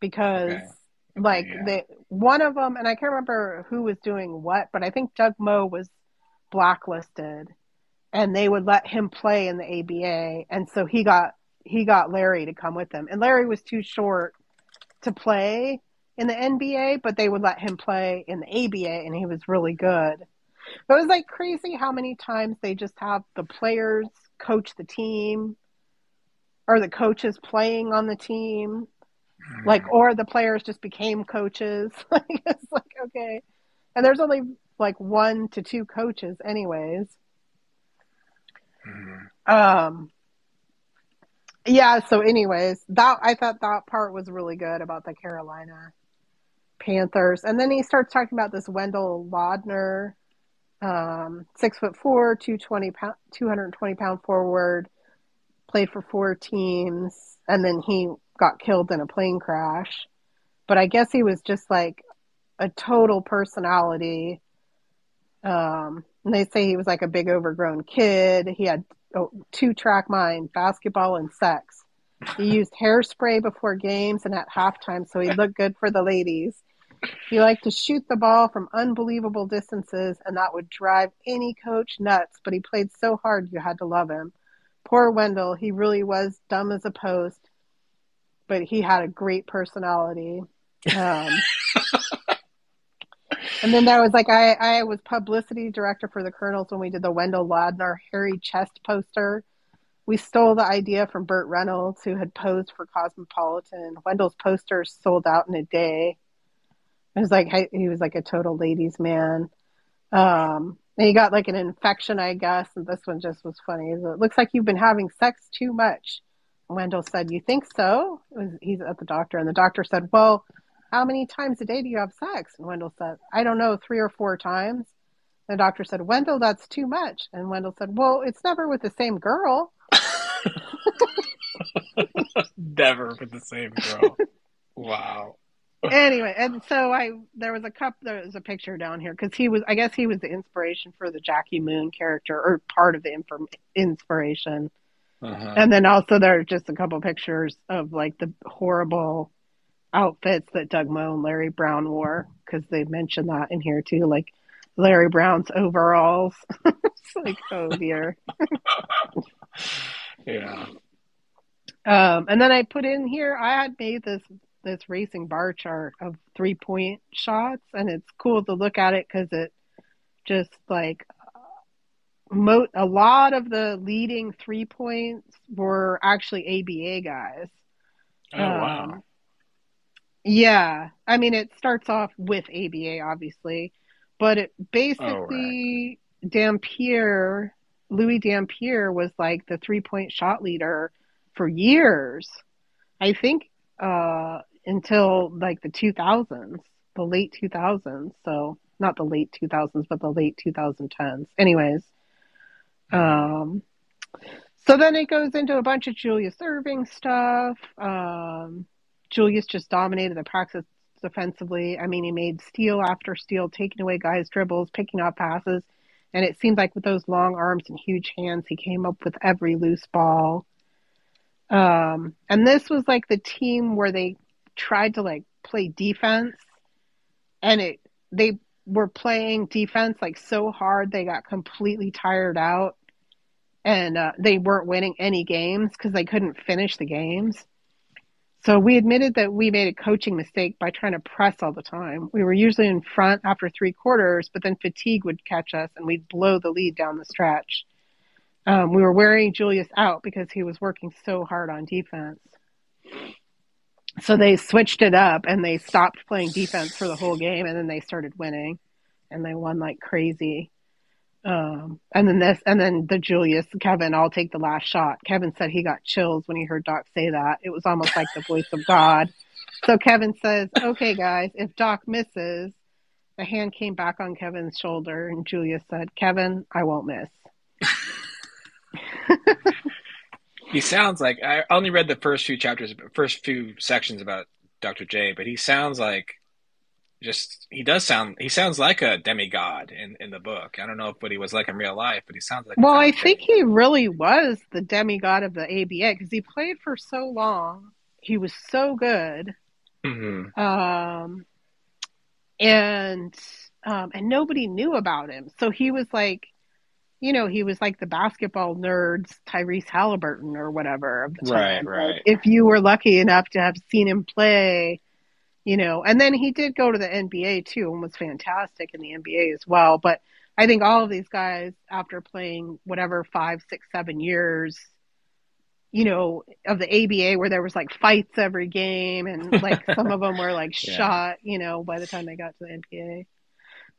because Okay. like yeah. they one of them and I can't remember who was doing what, but I think Doug Moe was blacklisted and they would let him play in the ABA and so he got he got Larry to come with him. And Larry was too short to play in the NBA, but they would let him play in the ABA, and he was really good. But it was like crazy how many times they just have the players coach the team, or the coaches playing on the team, like, or the players just became coaches. Like it's like okay, and there's only like one to two coaches, anyways. Mhm. Um, yeah. So, anyways, that I thought that part was really good about the Carolina Panthers, and then he starts talking about this Wendell Ladner, um, six foot four, two twenty pound, two hundred and twenty pound forward, played for four teams, and then he got killed in a plane crash. But I guess he was just like a total personality. Um, and they say he was like a big overgrown kid. He had oh, two track mind, basketball and sex. He used hairspray before games and at halftime, so he looked good for the ladies. He liked to shoot the ball from unbelievable distances, and that would drive any coach nuts, but he played so hard you had to love him. Poor Wendell, he really was dumb as a post, but he had a great personality. Um, and then there was like I, I was publicity director for the Colonels when we did the Wendell Ladner hairy chest poster. We stole the idea from Burt Reynolds, who had posed for Cosmopolitan. Wendell's posters sold out in a day. It was like he was like a total ladies' man. Um, and he got like an infection, I guess. And this one just was funny. It looks like you've been having sex too much. Wendell said, "You think so?" Was, he's at the doctor, and the doctor said, "Well, how many times a day do you have sex?" And Wendell said, "I don't know, three or four times." And The doctor said, "Wendell, that's too much." And Wendell said, "Well, it's never with the same girl." Never with the same girl. wow. anyway, and so I there was a cup there was a picture down here because he was I guess he was the inspiration for the Jackie Moon character or part of the inform- inspiration. Uh-huh. And then also there are just a couple pictures of like the horrible outfits that Doug Moe and Larry Brown wore because they mentioned that in here too, like Larry Brown's overalls. it's like, oh dear. yeah. Um, and then I put in here, I had made this this racing bar chart of three point shots, and it's cool to look at it because it just like mo- a lot of the leading three points were actually ABA guys. Oh wow. Yeah, I mean it starts off with ABA obviously, but it basically Dampier, Louis Dampier was like the three point shot leader for years. I think uh, until like the 2000s, the late 2000s. So not the late 2000s, but the late 2010s. Anyways, um, so then it goes into a bunch of Julius Erving stuff. Um, Julius just dominated the practice defensively. I mean, he made steal after steal, taking away guys' dribbles, picking off passes. And it seemed like with those long arms and huge hands, he came up with every loose ball. Um, and this was like the team where they tried to like play defense and it they were playing defense like so hard they got completely tired out and uh, they weren't winning any games because they couldn't finish the games. So we admitted that we made a coaching mistake by trying to press all the time. We were usually in front after three quarters, but then fatigue would catch us and we'd blow the lead down the stretch. Um, we were wearing Julius out because he was working so hard on defense. So they switched it up and they stopped playing defense for the whole game and then they started winning and they won like crazy. Um, and then this, and then the Julius, Kevin, I'll take the last shot. Kevin said he got chills when he heard Doc say that. It was almost like the voice of God. So Kevin says, okay, guys, if Doc misses, the hand came back on Kevin's shoulder and Julius said, Kevin, I won't miss. he sounds like I only read the first few chapters, first few sections about Dr. J, but he sounds like just he does sound he sounds like a demigod in in the book. I don't know what he was like in real life, but he sounds like. Well, I think he really was the demigod of the ABA because he played for so long. He was so good. Mm-hmm. Um, and um, and nobody knew about him, so he was like you know, he was like the basketball nerds Tyrese Halliburton or whatever of the time. Right, right. Like, if you were lucky enough to have seen him play, you know, and then he did go to the NBA too and was fantastic in the NBA as well. But I think all of these guys, after playing whatever five, six, seven years, you know, of the ABA where there was like fights every game and like some of them were like yeah. shot, you know, by the time they got to the NBA.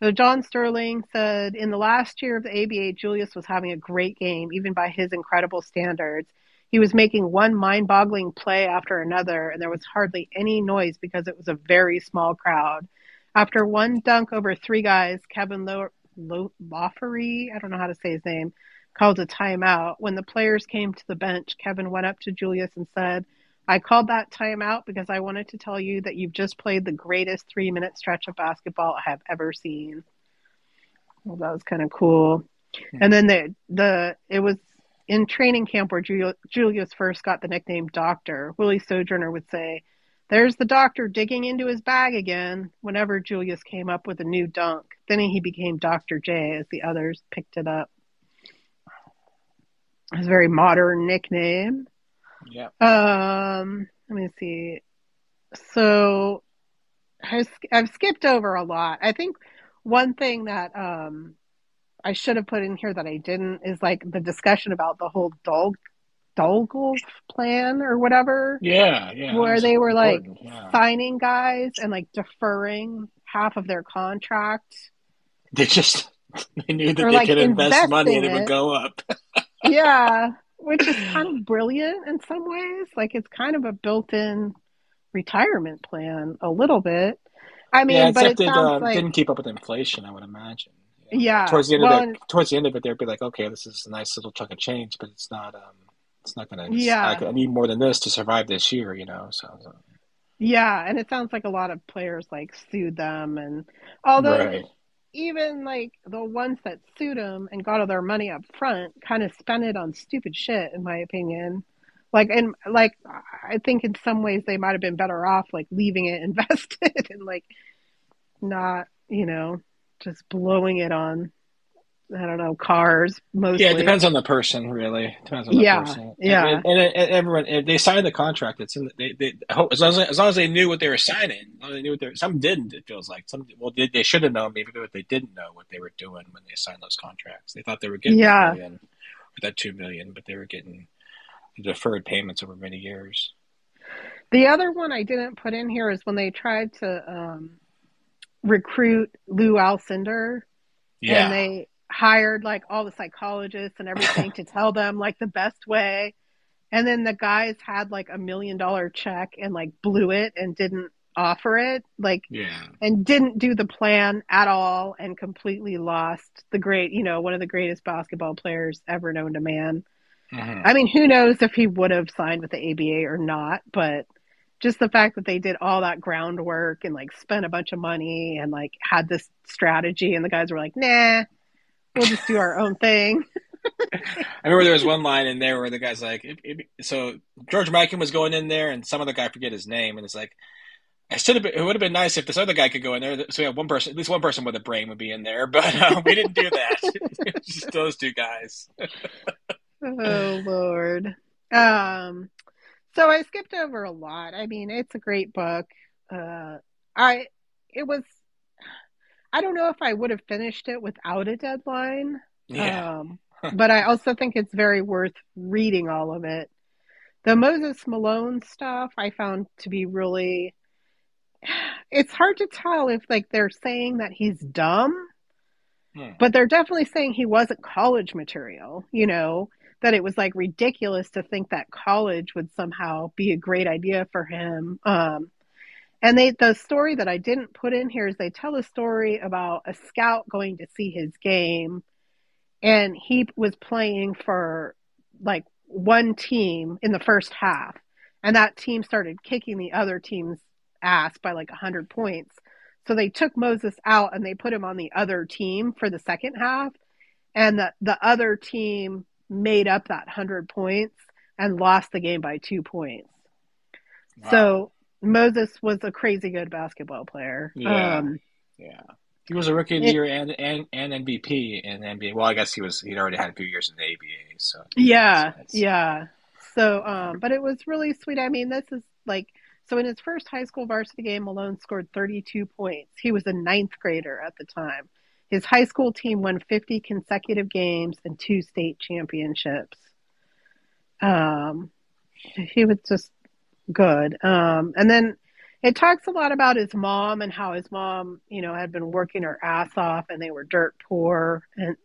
So John Sterling said, in the last year of the ABA, Julius was having a great game, even by his incredible standards. He was making one mind boggling play after another, and there was hardly any noise because it was a very small crowd. After one dunk over three guys, Kevin Lo- Lo- Lawfery, I don't know how to say his name, called a timeout. When the players came to the bench, Kevin went up to Julius and said, I called that timeout because I wanted to tell you that you've just played the greatest three minute stretch of basketball I have ever seen. Well, that was kind of cool. Hmm. And then the the it was in training camp where Julius first got the nickname Doctor. Willie Sojourner would say, "There's the doctor digging into his bag again." Whenever Julius came up with a new dunk, then he became Doctor J as the others picked it up. His very modern nickname. Yeah. Um, let me see. So I've skipped over a lot. I think one thing that um, I should have put in here that I didn't is like the discussion about the whole Dol Dolgoff plan or whatever. Yeah, yeah. Where they were like yeah. signing guys and like deferring half of their contract. They just they knew that or, they like, could invest money and it would go up. yeah which is kind of brilliant in some ways. Like it's kind of a built-in retirement plan, a little bit. I mean, yeah, but it it sounds uh, like didn't keep up with inflation. I would imagine. Yeah. Towards the end well, of it, towards the end of it, they'd be like, okay, this is a nice little chunk of change, but it's not. Um, it's not going to. Yeah. I, I, need more than this to survive this year, you know. So. so. Yeah, and it sounds like a lot of players like sued them, and although right even like the ones that sued them and got all their money up front kind of spent it on stupid shit in my opinion Like and like I think in some ways they might have been better off like leaving it invested and like not, you know, just blowing it on I don't know, cars mostly. Yeah, it depends on the person, really. Depends on the Yeah, person. yeah. And, and, and everyone, if they signed the contract, it's in. The, they, they as long as, as long as they knew what they were signing. They knew what they some didn't. It feels like some. Well, they, they should have known. Maybe but they didn't know what they were doing when they signed those contracts. They thought they were getting Yeah. a million, that two million, but they were getting deferred payments over many years. The other one I didn't put in here is when they tried to um, recruit Lou Alcindor Yeah, and they hired like all the psychologists and everything to tell them like the best way. And then the guys had like a million dollar check and like blew it and didn't offer it. Like yeah, and didn't do the plan at all and completely lost the great, you know, one of the greatest basketball players ever known to man. Mhm. I mean, who knows if he would have signed with the ABA or not, but just the fact that they did all that groundwork and like spent a bunch of money and like had this strategy and the guys were like, nah, we'll just do our own thing. I remember there was one line in there where the guy's like, it, it, so George Mikan was going in there, and some other guy forget his name, and it's like, I should have. Been, it would have been nice if this other guy could go in there. So we have one person, at least one person with a brain would be in there, but uh, we didn't do that. Just those two guys. oh Lord. Um so I skipped over a lot. I mean, it's a great book. Uh I it was I don't know if I would have finished it without a deadline. Yeah, Um but I also think it's very worth reading all of it. The Moses Malone stuff I found to be really it's hard to tell if like they're saying that he's dumb Hmm. but they're definitely saying he wasn't college material, you know, that it was like ridiculous to think that college would somehow be a great idea for him. Um, and they, the story that I didn't put in here is they tell a story about a scout going to see his game and he was playing for like one team in the first half and that team started kicking the other team's ass by like 100 points so they took Moses out and they put him on the other team for the second half. And the, the other team made up that 100 points and lost the game by two points. Wow. So Moses was a crazy good basketball player. Yeah. Um, yeah. He was a rookie of the year and, and and MVP in NBA. Well, I guess he was. He'd already had a few years in the ABA. So yeah, That's- yeah. So, um, but it was really sweet. I mean, this is like, so in his first high school varsity game, Malone scored 32 points. He was a ninth grader at the time. His high school team won 50 consecutive games and two state championships. Um, he was just good. Um, and then it talks a lot about his mom and how his mom, you know, had been working her ass off and they were dirt poor. And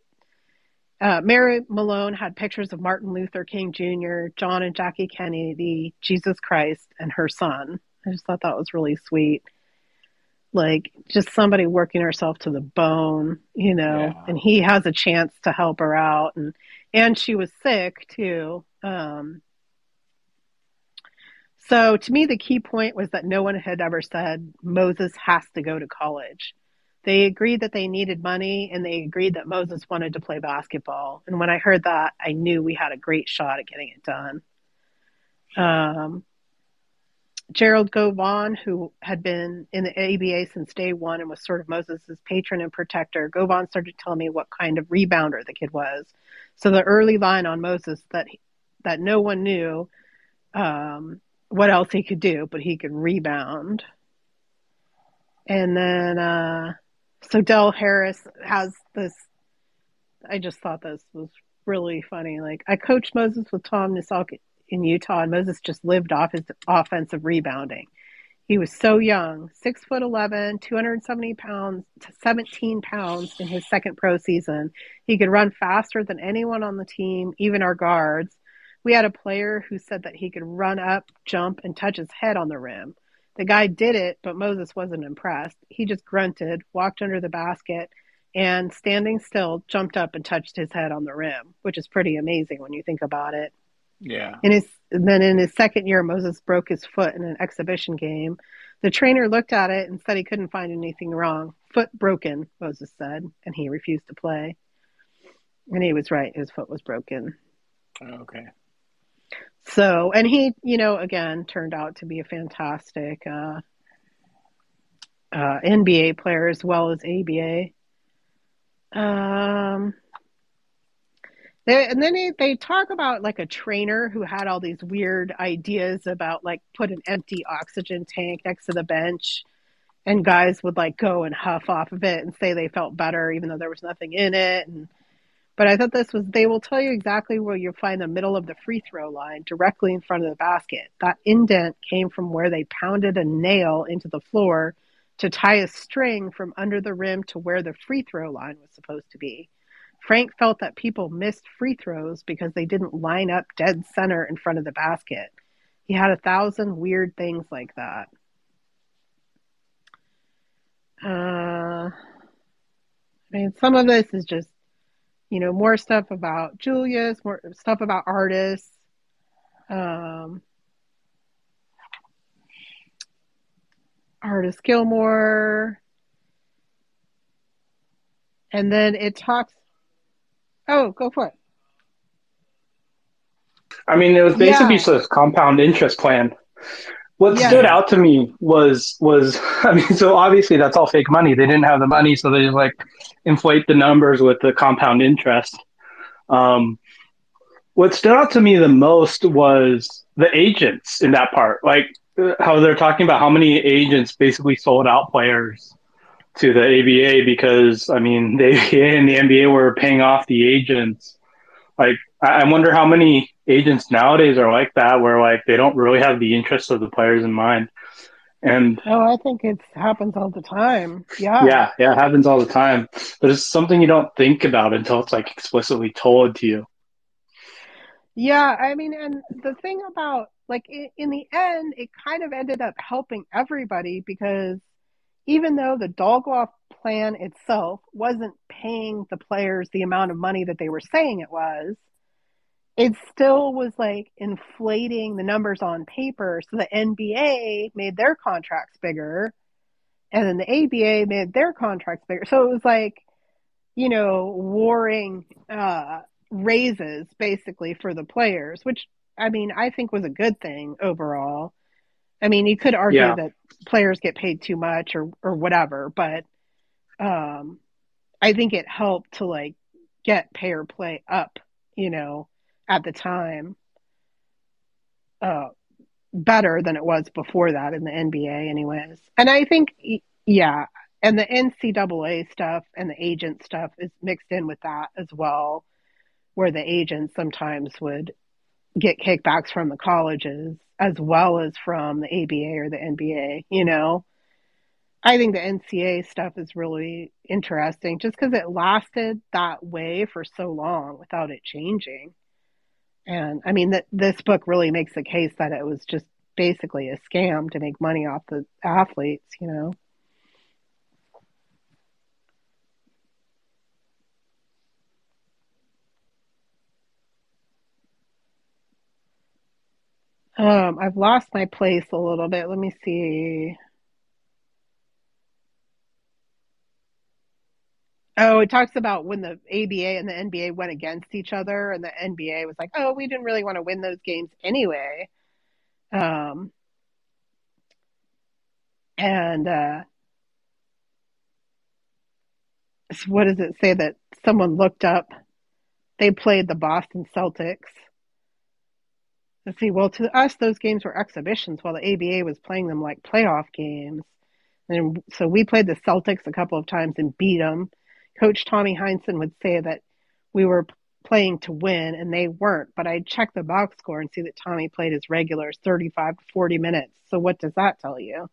uh, Mary Malone had pictures of Martin Luther King Jr., John and Jackie Kennedy, Jesus Christ, and her son. I just thought that was really sweet. Like just somebody working herself to the bone, you know, Yeah. and he has a chance to help her out, and and she was sick too. Um, so to me, the key point was that no one had ever said Moses has to go to college. They agreed that they needed money and they agreed that Moses wanted to play basketball. And when I heard that, I knew we had a great shot at getting it done. Um, Gerald Govan, who had been in the ABA since day one and was sort of Moses' patron and protector, Govan started telling me what kind of rebounder the kid was. So the early line on Moses that that no one knew um, what else he could do, but he could rebound. And then, uh, so Del Harris has this. I just thought this was really funny. Like, I coached Moses with Tom Nissalke in Utah, and Moses just lived off his offensive rebounding. He was so young, six foot 11, 270 pounds to 17 pounds in his second pro season. He could run faster than anyone on the team, even our guards. We had a player who said that he could run up, jump, and touch his head on the rim. The guy did it, but Moses wasn't impressed. He just grunted, walked under the basket, and standing still, jumped up and touched his head on the rim, which is pretty amazing when you think about it. Yeah. And his then in his second year, Moses broke his foot in an exhibition game. The trainer looked at it and said he couldn't find anything wrong. Foot broken, Moses said, and he refused to play. And he was right; his foot was broken. Okay. So, and he, you know, again, turned out to be a fantastic uh, uh, NBA player as well as ABA. Um, they, and then they, they talk about like a trainer who had all these weird ideas about like put an empty oxygen tank next to the bench and guys would like go and huff off of it and say they felt better even though there was nothing in it and but I thought this was they will tell you exactly where you'll find the middle of the free throw line directly in front of the basket. That indent came from where they pounded a nail into the floor to tie a string from under the rim to where the free throw line was supposed to be. Frank felt that people missed free throws because they didn't line up dead center in front of the basket. He had a thousand weird things like that. Uh, I mean, some of this is just, you know, more stuff about Julius, more stuff about artists. Um, Artis Gilmore. And then it talks. Oh, go for it. I mean, it was basically yeah. just a compound interest plan. What yeah. stood out to me was was I mean, so obviously that's all fake money. They didn't have the money, so they just like inflate the numbers with the compound interest. Um, what stood out to me the most was the agents in that part. Like how they're talking about how many agents basically sold out players to the ABA because I mean the ABA and the NBA were paying off the agents. Like I wonder how many agents nowadays are like that, where like they don't really have the interests of the players in mind. And oh, I think it happens all the time. Yeah, yeah, yeah, it happens all the time. But it's something you don't think about until it's like explicitly told to you. Yeah, I mean, and the thing about like in, in the end, it kind of ended up helping everybody because even though the Dolgoff plan itself wasn't paying the players the amount of money that they were saying it was, it still was like inflating the numbers on paper. So the NBA made their contracts bigger and then the ABA made their contracts bigger. So it was like, you know, warring uh, raises basically for the players, which I mean, I think was a good thing overall. I mean, you could argue yeah. that players get paid too much or or whatever, but um, I think it helped to like get pay or play up, you know, at the time, uh, better than it was before that in the NBA, anyways. And I think, yeah, and the NCAA stuff and the agent stuff is mixed in with that as well, where the agents sometimes would get kickbacks from the colleges as well as from the ABA or the NBA, you know. I think the NCAA stuff is really interesting just because it lasted that way for so long without it changing. And I mean that this book really makes the case that it was just basically a scam to make money off the athletes, you know. Um, I've lost my place a little bit. Let me see. Oh, it talks about when the ABA and the NBA went against each other, and the NBA was like, "Oh, we didn't really want to win those games anyway." Um, and uh, what does it say that someone looked up? They played the Boston Celtics Let's see. Well, to us, those games were exhibitions, while the ABA was playing them like playoff games. And so we played the Celtics a couple of times and beat them. Coach Tommy Heinsohn would say that we were playing to win, and they weren't. But I'd check the box score and see that Tommy played his regulars 35 to 40 minutes. So what does that tell you?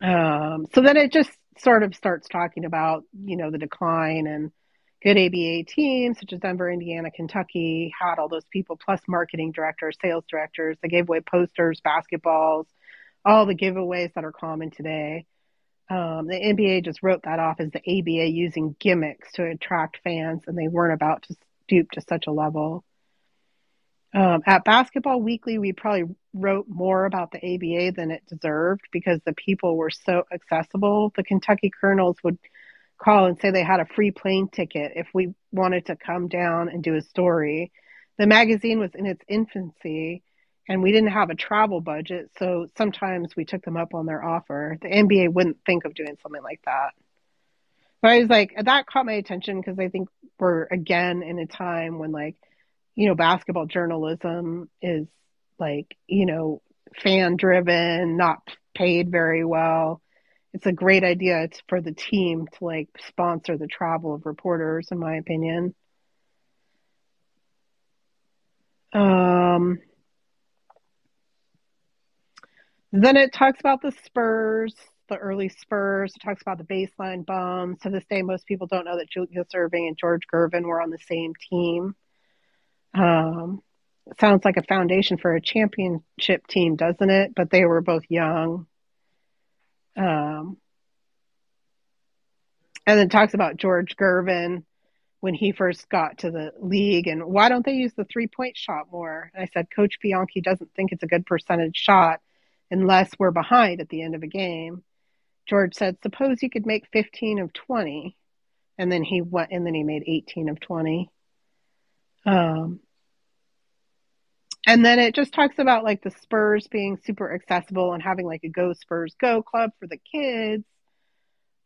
Um, so then it just sort of starts talking about, you know, the decline and good ABA teams such as Denver, Indiana, Kentucky had all those people plus marketing directors, sales directors. They gave away posters, basketballs, all the giveaways that are common today. Um, the NBA just wrote that off as the ABA using gimmicks to attract fans, and they weren't about to stoop to such a level. Um, at Basketball Weekly, we probably wrote more about the ABA than it deserved because the people were so accessible. The Kentucky Colonels would call and say they had a free plane ticket if we wanted to come down and do a story. the magazine was in its infancy and we didn't have a travel budget. So sometimes we took them up on their offer. The NBA wouldn't think of doing something like that. But I was like, that caught my attention because I think we're again in a time when like, you know, basketball journalism is like, you know, fan driven, not paid very well. It's a great idea for the team to like sponsor the travel of reporters, in my opinion. Um, then it talks about the Spurs, the early Spurs. It talks about the baseline bums. To this day, most people don't know that Julius Erving and George Gervin were on the same team. Um, sounds like a foundation for a championship team, doesn't it? But they were both young. Um, and then talks about George Gervin when he first got to the league and why don't they use the three point shot more? And I said, Coach Bianchi doesn't think it's a good percentage shot unless we're behind at the end of a game. George said, suppose you could make 15 of 20. And then he went, and then he made 18 of 20. Um, and then it just talks about like the Spurs being super accessible and having like a Go Spurs Go club for the kids.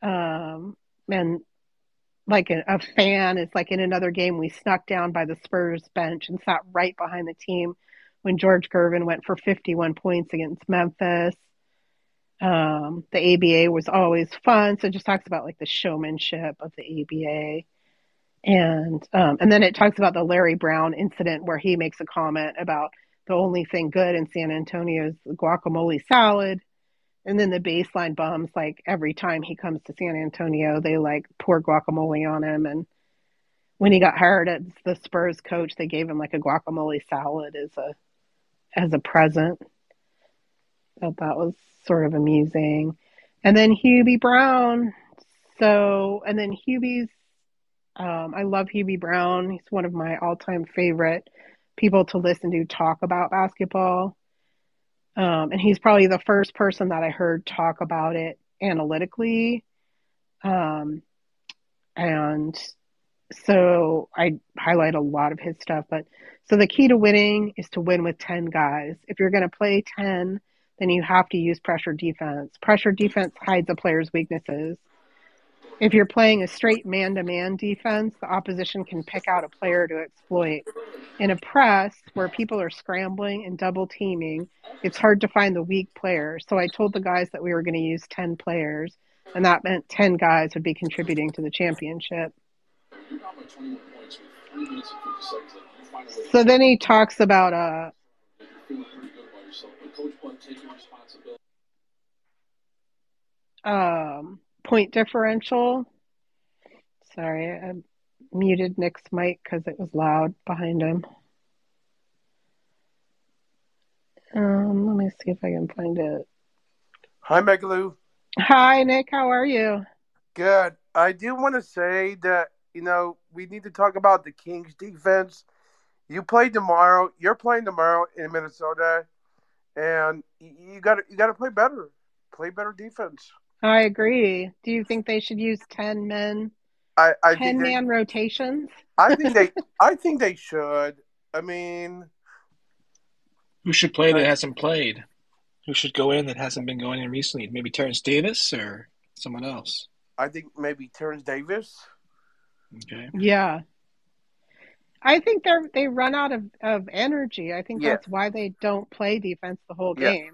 Um, and like a, a, fan is like in another game we snuck down by the Spurs bench and sat right behind the team when George Gervin went for 51 points against Memphis. Um, the ABA was always fun, so it just talks about like the showmanship of the ABA, and um, and then it talks about the Larry Brown incident where he makes a comment about the only thing good in San Antonio is guacamole salad and then the baseline bums, like every time he comes to San Antonio, they like pour guacamole on him. And when he got hired as the Spurs coach, they gave him like a guacamole salad as a as a present. Thought that was sort of amusing. And then Hubie Brown. So and then Hubie's um, I love Hubie Brown. He's one of my all time favorite people to listen to talk about basketball. Um, and he's probably the first person that I heard talk about it analytically. Um, and so I highlight a lot of his stuff. But so the key to winning is to win with 10 guys. If you're going to play 10, then you have to use pressure defense. Pressure defense hides a player's weaknesses. If you're playing a straight man to man defense, the opposition can pick out a player to exploit. In a press where people are scrambling and double teaming, it's hard to find the weak player. So I told the guys that we were going to use 10 players, and that meant 10 guys would be contributing to the championship. So then he talks about uh, um, point differential. Sorry, I muted Nick's mic because it was loud behind him. Um, let me see if I can find it. Hi, Megaloo. Hi, Nick. How are you? Good. I do want to say that you know we need to talk about the Kings defense. You play tomorrow. You're playing tomorrow in Minnesota, and you got you got to play better. Play better defense. I agree. Do you think they should use ten men? I, I ten they, man rotations. I think they. I think they should. I mean, who should play that hasn't played? Who should go in that hasn't been going in recently? Maybe Terrence Davis or someone else. I think maybe Terrence Davis. Okay. Yeah. I think they're they run out of, of energy. I think yeah. that's why they don't play defense the whole game.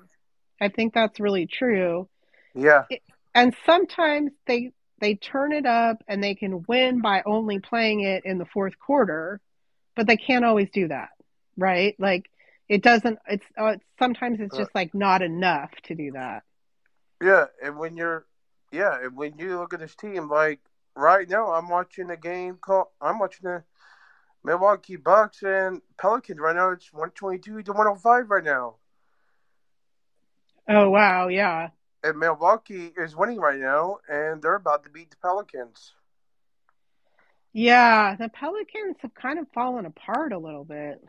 Yeah. I think that's really true. Yeah. It, and sometimes they they turn it up and they can win by only playing it in the fourth quarter, but they can't always do that, right? Like it doesn't. It's, uh, sometimes it's just like not enough to do that. Yeah, and when you're, yeah, and when you look at this team, like right now, I'm watching a game called. I'm watching the Milwaukee Bucks and Pelicans right now. It's 122 to 105 right now. Oh wow, yeah and Milwaukee is winning right now, and they're about to beat the Pelicans. Yeah, the Pelicans have kind of fallen apart a little bit.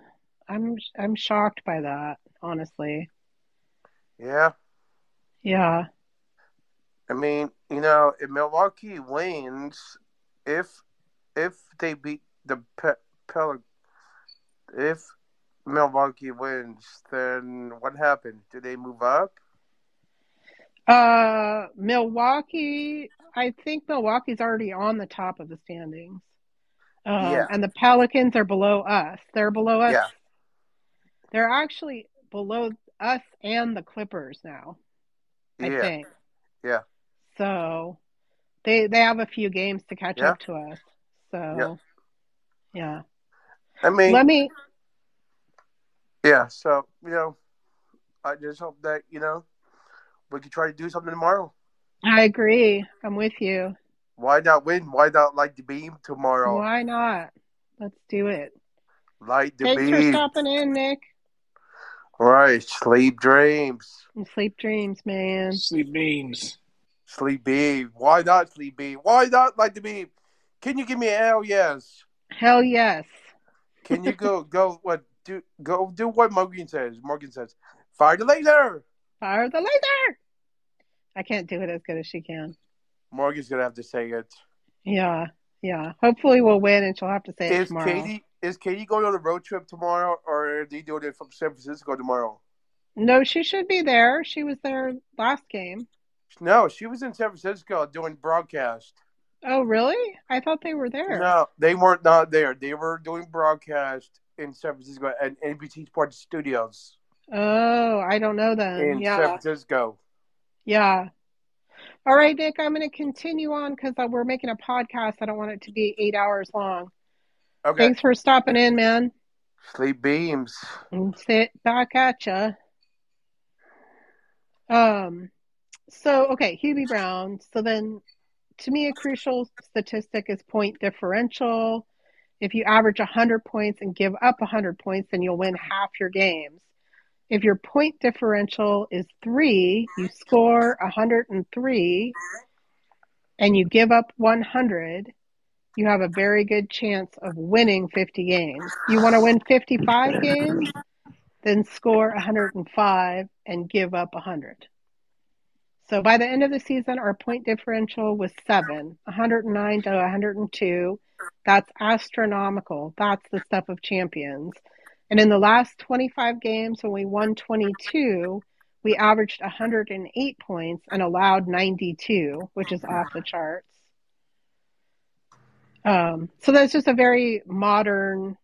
I'm I'm shocked by that, honestly. Yeah. Yeah. I mean, you know, if Milwaukee wins, if if they beat the Pe- Pel- if Milwaukee wins, then what happens? Do they move up? Uh, Milwaukee. I think Milwaukee's already on the top of the standings. Um, Yeah. And the Pelicans are below us. They're below us. Yeah. They're actually below us and the Clippers now. I yeah. think. Yeah. So they they have a few games to catch Yeah. up to us. So yeah. I mean, Let me yeah. So you know, I just hope that you know we can try to do something tomorrow. I agree. I'm with you. Why not win? Why not light the beam tomorrow? Why not? Let's do it. Light the beam. Thanks for stopping in, Nick. All right, sleep dreams. And sleep dreams, man. Sleep beams. Sleep beam. Why not sleep beam? Why not light the beam? Can you give me a hell yes? Hell yes. Can you go go what do go do what Morgan says? Morgan says, fire the laser. Fire the laser. I can't do it as good as she can. Morgan's gonna have to say it. Yeah, yeah. Hopefully we'll win and she'll have to say it Is tomorrow. Katie is Katie going on a road trip tomorrow, or are they doing it from San Francisco tomorrow? No, she should be there. She was there last game. No, she was in San Francisco doing broadcast. Oh, really? I thought they were there. No, they weren't not there. They were doing broadcast in San Francisco at NBC Sports Studios Oh, I don't know then. in San Yeah, Francisco. yeah. All right, Nick, I'm going to continue on because we're making a podcast. I don't want it to be eight hours long. Okay, Thanks for stopping in, man. sleep beams. And sit back at ya. Um, so okay, Hubie Brown. So then, to me, a crucial statistic is point differential. If you average 100 points and give up 100 points, then you'll win half your games. If your point differential is three, you score 103 and you give up 100, you have a very good chance of winning 50 games. You want to win 55 games? then score 105 and give up 100. So by the end of the season, our point differential was seven, 109 to 102. That's astronomical. That's the stuff of champions. And in the last 25 games, when we won 22, we averaged 108 points and allowed 92, which is off the charts. Um, so that's just a very modern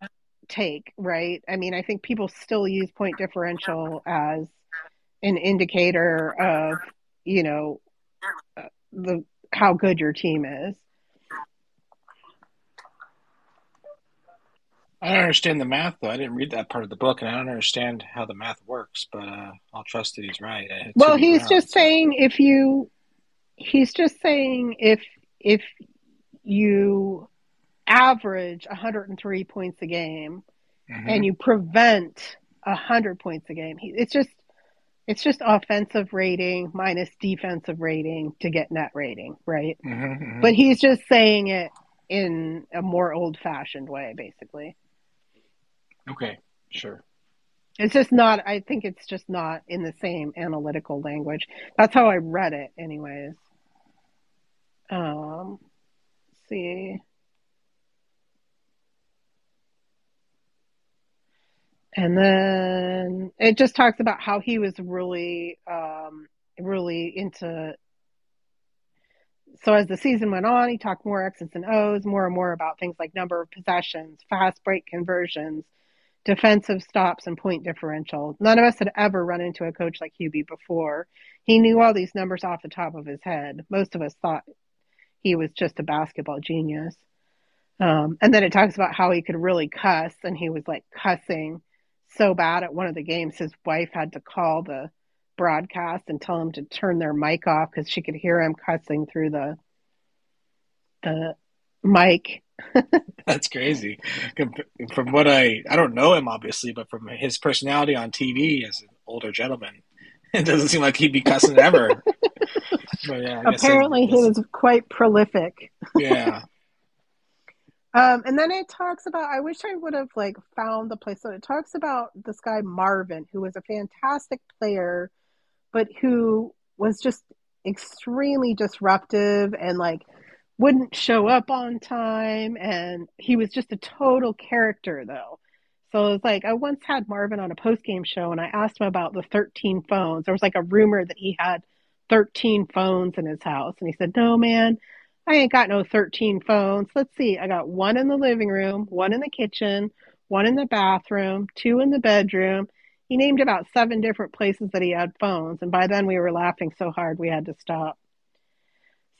take, right? I mean, I think people still use point differential as an indicator of, you know, uh, the how good your team is. I don't understand the math though. I didn't read that part of the book, and I don't understand how the math works. But uh, I'll trust that he's right. Well, he's just so- saying if you he's just saying if if you average 103 points a game Mhm. and you prevent 100 points a game, he, it's just it's just offensive rating minus defensive rating to get net rating, right? Mhm, mhm. But he's just saying it in a more old-fashioned way basically. Okay, sure. It's just not, I think it's just not in the same analytical language. That's how I read it, anyways. Um, see. And then it just talks about how he was really, um, really into. So as the season went on, he talked more X's and O's, more and more about things like number of possessions, fast break conversions, defensive stops and point differential. None of us had ever run into a coach like Hubie before. He knew all these numbers off the top of his head. Most of us thought he was just a basketball genius. Um, and then it talks about how he could really cuss, and he was like cussing so bad at one of the games, his wife had to call the broadcast and tell him to turn their mic off because she could hear him cussing through the the mic. That's crazy. From what I, I don't know him obviously, but from his personality on TV as an older gentleman, it doesn't seem like he'd be cussing ever. But yeah, I guess it- Apparently, he was quite prolific. Yeah. Um, and then it talks about, I wish I would have like found the place. So it talks about this guy Marvin, who was a fantastic player, but who was just extremely disruptive and like wouldn't show up on time. And he was just a total character though. So it was like I once had Marvin on a post game show and I asked him about the 13 phones. There was like a rumor that he had 13 phones in his house. And he said, No, man, I ain't got no 13 phones. Let's see. I got one in the living room, one in the kitchen, one in the bathroom, two in the bedroom. He named about seven different places that he had phones. And by then we were laughing so hard we had to stop.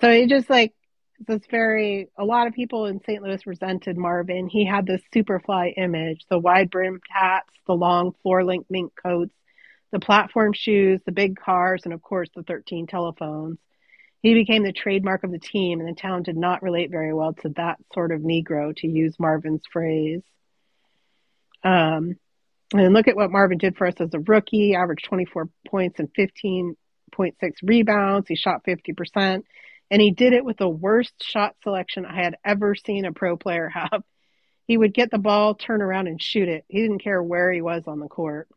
So he just like this very a lot of people in St. Louis resented Marvin. He had this superfly image, the wide brimmed hats, the long floor length mink coats, the platform shoes, the big cars, and of course the 13 telephones. He became the trademark of the team, and the town did not relate very well to that sort of Negro, to use Marvin's phrase. Um, and look at what Marvin did for us as a rookie, averaged 24 points and 15.6 rebounds. He shot 50%. And he did it with the worst shot selection I had ever seen a pro player have. He would get the ball, turn around, and shoot it. He didn't care where he was on the court.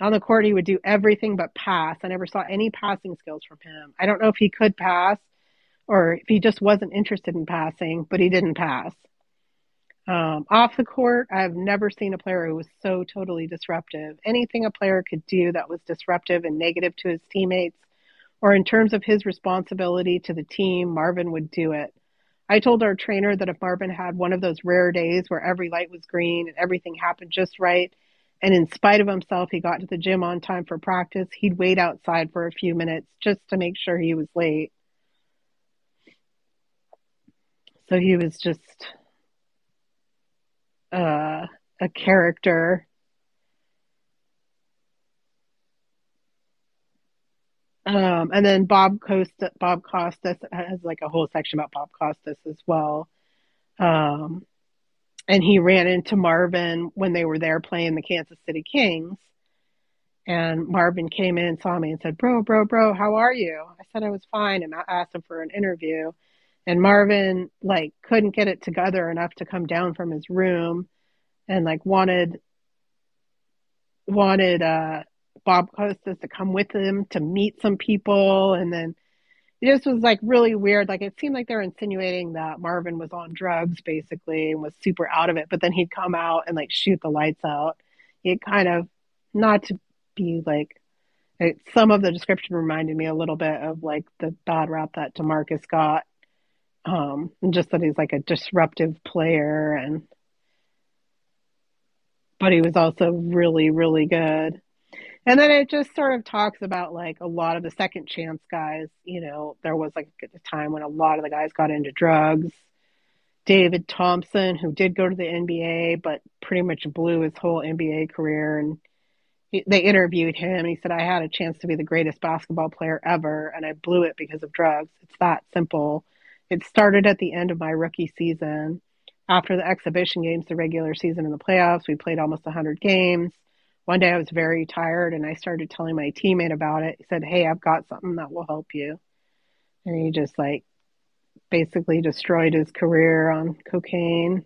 On the court, he would do everything but pass. I never saw any passing skills from him. I don't know if he could pass or if he just wasn't interested in passing, but he didn't pass. Um, off the court, I've never seen a player who was so totally disruptive. Anything a player could do that was disruptive and negative to his teammates, or in terms of his responsibility to the team, Marvin would do it. I told our trainer that if Marvin had one of those rare days where every light was green and everything happened just right, and in spite of himself, he got to the gym on time for practice, he'd wait outside for a few minutes just to make sure he was late. So he was just uh, a character Um, and then Bob Costa, Bob Costas has like a whole section about Bob Costas as well. Um, and he ran into Marvin when they were there playing the Kansas City Kings. And Marvin came in, saw me, and said, "Bro, bro, bro, how are you?" I said I was fine, and I asked him for an interview. And Marvin like couldn't get it together enough to come down from his room, and like wanted wanted uh Bob Costas to come with him to meet some people. And then it just was like really weird. Like it seemed like they're insinuating that Marvin was on drugs basically and was super out of it. But then he'd come out and like shoot the lights out. It kind of, not to be like, it, some of the description reminded me a little bit of like the bad rap that DeMarcus got. Um, and just that he's like a disruptive player and, but he was also really, really good. And then it just sort of talks about like a lot of the second chance guys. You know, there was like a time when a lot of the guys got into drugs. David Thompson, who did go to the NBA, but pretty much blew his whole NBA career. And he, they interviewed him. And he said, I had a chance to be the greatest basketball player ever, and I blew it because of drugs. It's that simple. It started at the end of my rookie season. After the exhibition games, the regular season, and the playoffs, we played almost 100 games one day I was very tired and I started telling my teammate about it. He said, Hey, I've got something that will help you. And he just like basically destroyed his career on cocaine.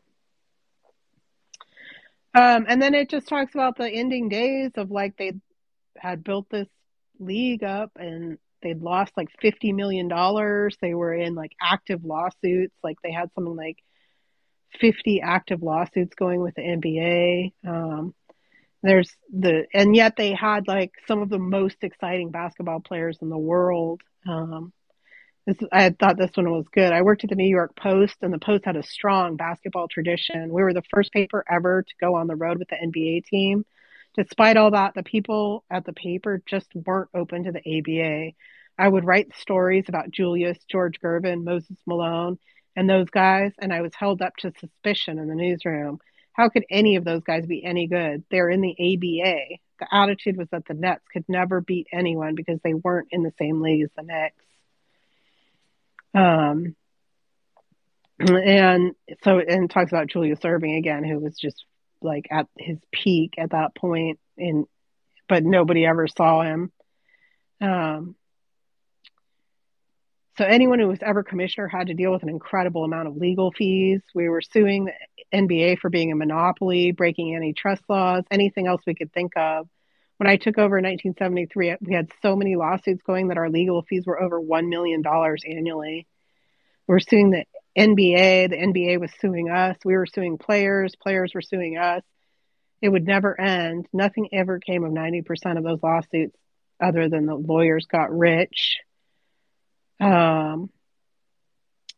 Um, and then it just talks about the ending days of like they had built this league up and they'd lost like $50 million. They were in like active lawsuits. Like they had something like 50 active lawsuits going with the NBA. Um, there's the and yet they had like some of the most exciting basketball players in the world. Um, this I thought this one was good. I worked at the New York Post, and the Post had a strong basketball tradition. We were the first paper ever to go on the road with the NBA team. Despite all that, the people at the paper just weren't open to the ABA. I would write stories about Julius, George Gervin, Moses Malone, and those guys, and I was held up to suspicion in the newsroom how could any of those guys be any good? They're in the ABA. The attitude was that the Nets could never beat anyone because they weren't in the same league as the Knicks. Um, and so and talks about Julius Erving again, who was just like at his peak at that point, in but nobody ever saw him. Um, so anyone who was ever commissioner had to deal with an incredible amount of legal fees. We were suing the NBA for being a monopoly, breaking antitrust laws, anything else we could think of. When I took over in 1973, we had so many lawsuits going that our legal fees were over $1 million annually. We were suing the NBA. The NBA was suing us. We were suing players. Players were suing us. It would never end. Nothing ever came of 90% of those lawsuits other than the lawyers got rich. Um,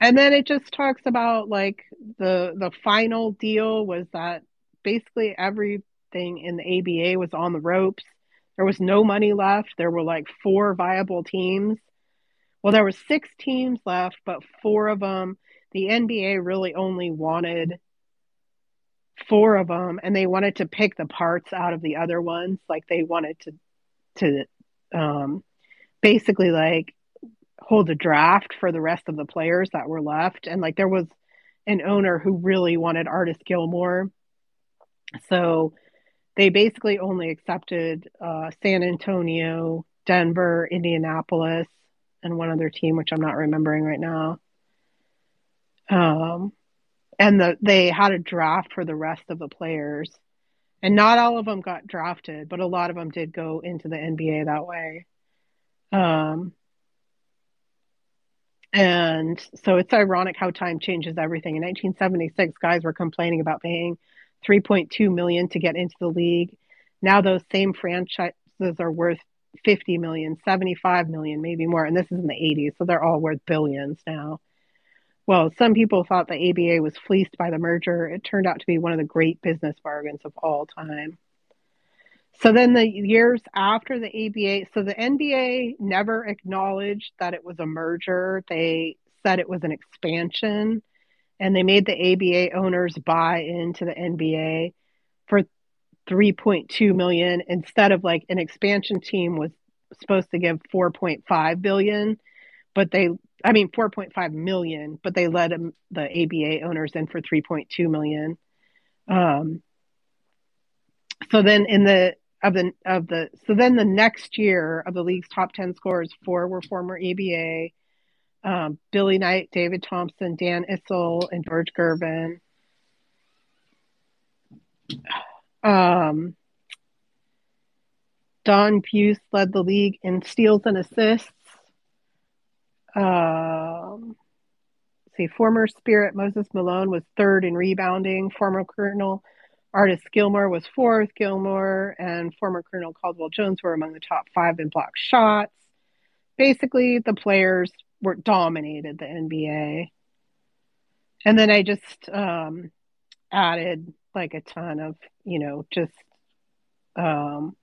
and then it just talks about like the the final deal was that basically everything in the ABA was on the ropes. There was no money left. There were like four viable teams. Well, there were six teams left, but four of them, the NBA really only wanted four of them, and they wanted to pick the parts out of the other ones. Like they wanted to to um, basically like hold a draft for the rest of the players that were left, and like there was an owner who really wanted Artis Gilmore, so they basically only accepted uh, San Antonio, Denver, Indianapolis, and one other team, which I'm not remembering right now. Um, and the they had a draft for the rest of the players, and not all of them got drafted, but a lot of them did go into the NBA that way. Um, and so it's ironic how time changes everything. In 1976, guys were complaining about paying 3.2 million to get into the league. Now those same franchises are worth 50 million, 75 million, maybe more. And this is in the 80s, so they're all worth billions now. Well, some people thought the ABA was fleeced by the merger. It turned out to be one of the great business bargains of all time. So then the years after the ABA, so the NBA never acknowledged that it was a merger. They said it was an expansion and they made the ABA owners buy into the NBA for 3.2 million instead of like an expansion team was supposed to give 4.5 billion, but they I mean 4.5 million, but they let them, the ABA owners in for 3.2 million. Um, so then in the of the of the so then the next year of the league's top 10 scores, four were former ABA. Um, Billy Knight, David Thompson, Dan Issel, and George Gervin. Um, Don Buse led the league in steals and assists. Um, see, former Spirit Moses Malone was third in rebounding. Former Colonel Artis Gilmore was fourth. Gilmore and former Colonel Caldwell Jones were among the top five in block shots. Basically, the players were dominated the NBA. And then I just um, added like a ton of, you know, just um,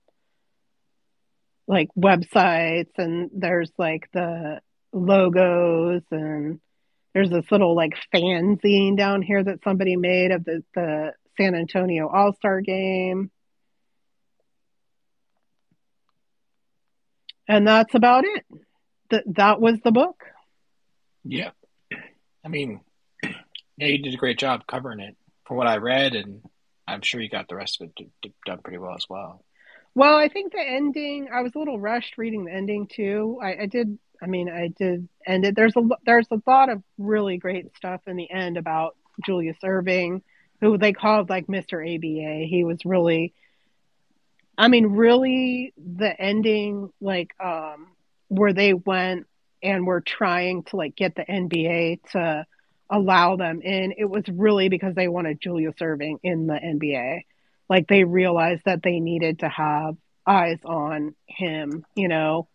like websites and there's like the logos and there's this little like fanzine down here that somebody made of the, the San Antonio All Star game. And that's about it. That that was the book. Yeah. I mean, yeah, you did a great job covering it from what I read, and I'm sure you got the rest of it done pretty well as well. Well, I think the ending. I was a little rushed reading the ending too. I, I did. I mean, I did end it. There's a there's a lot of really great stuff in the end about Julius Erving, who they called like Mr. ABA. He was really. I mean, really, the ending, like, um, where they went and were trying to like get the NBA to allow them in, it was really because they wanted Julius Erving in the NBA like they realized that they needed to have eyes on him, you know.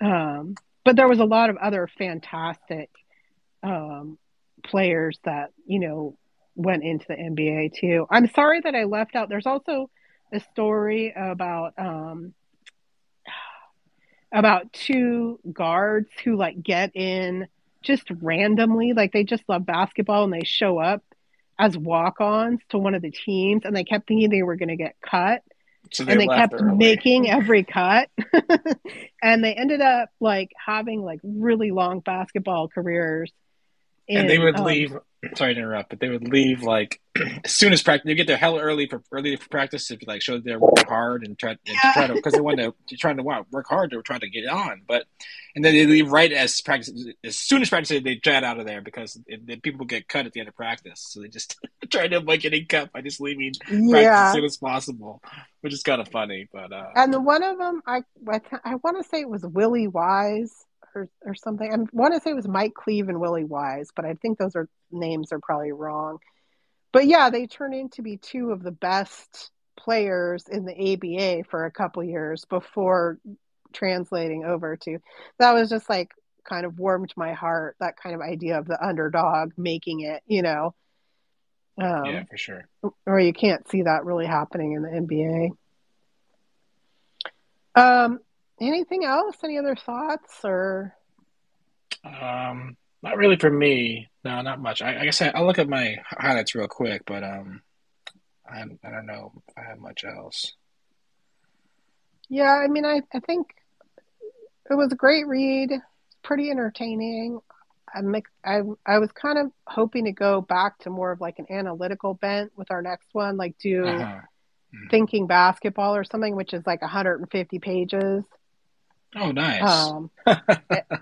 Um, but there was a lot of other fantastic um, players that you know went into the NBA too. I'm sorry that I left out. There's also a story about um, about two guards who like get in just randomly, like they just love basketball and they show up as walk-ons to one of the teams, and they kept thinking they were going to get cut. So they and they kept early. making every cut and they ended up like having like really long basketball careers in, and they would um, leave sorry to interrupt, but they would leave like as soon as practice. They get there hell early for early for practice to like show they're working hard and try, and yeah. try to because they want to trying to wow, work hard. They were trying to get on, but and then they leave right as practice as soon as practice they jet out of there because it, people get cut at the end of practice. So they just try to avoid getting cut by just leaving yeah. practice as soon as possible, which is kind of funny. But uh, and the one of them I I, I want to say it was Willie Wise or, or something. I want to say it was Mike Cleave and Willie Wise, but I think those are names are probably wrong. But yeah, they turned into be two of the best players in the ABA for a couple years before translating over to. That was just like kind of warmed my heart. That kind of idea of the underdog making it, you know. Um, yeah, for sure. Or you can't see that really happening in the NBA. Um, anything else? Any other thoughts or? Um, not really for me. No, not much. I, I guess I, will look at my highlights real quick, but um, I I don't know if I have much else. Yeah, I mean, I I think it was a great read. Pretty entertaining. I'm, I I was kind of hoping to go back to more of like an analytical bent with our next one, like do uh-huh. mm-hmm. thinking basketball or something, which is like 150 pages. Oh, nice. Um,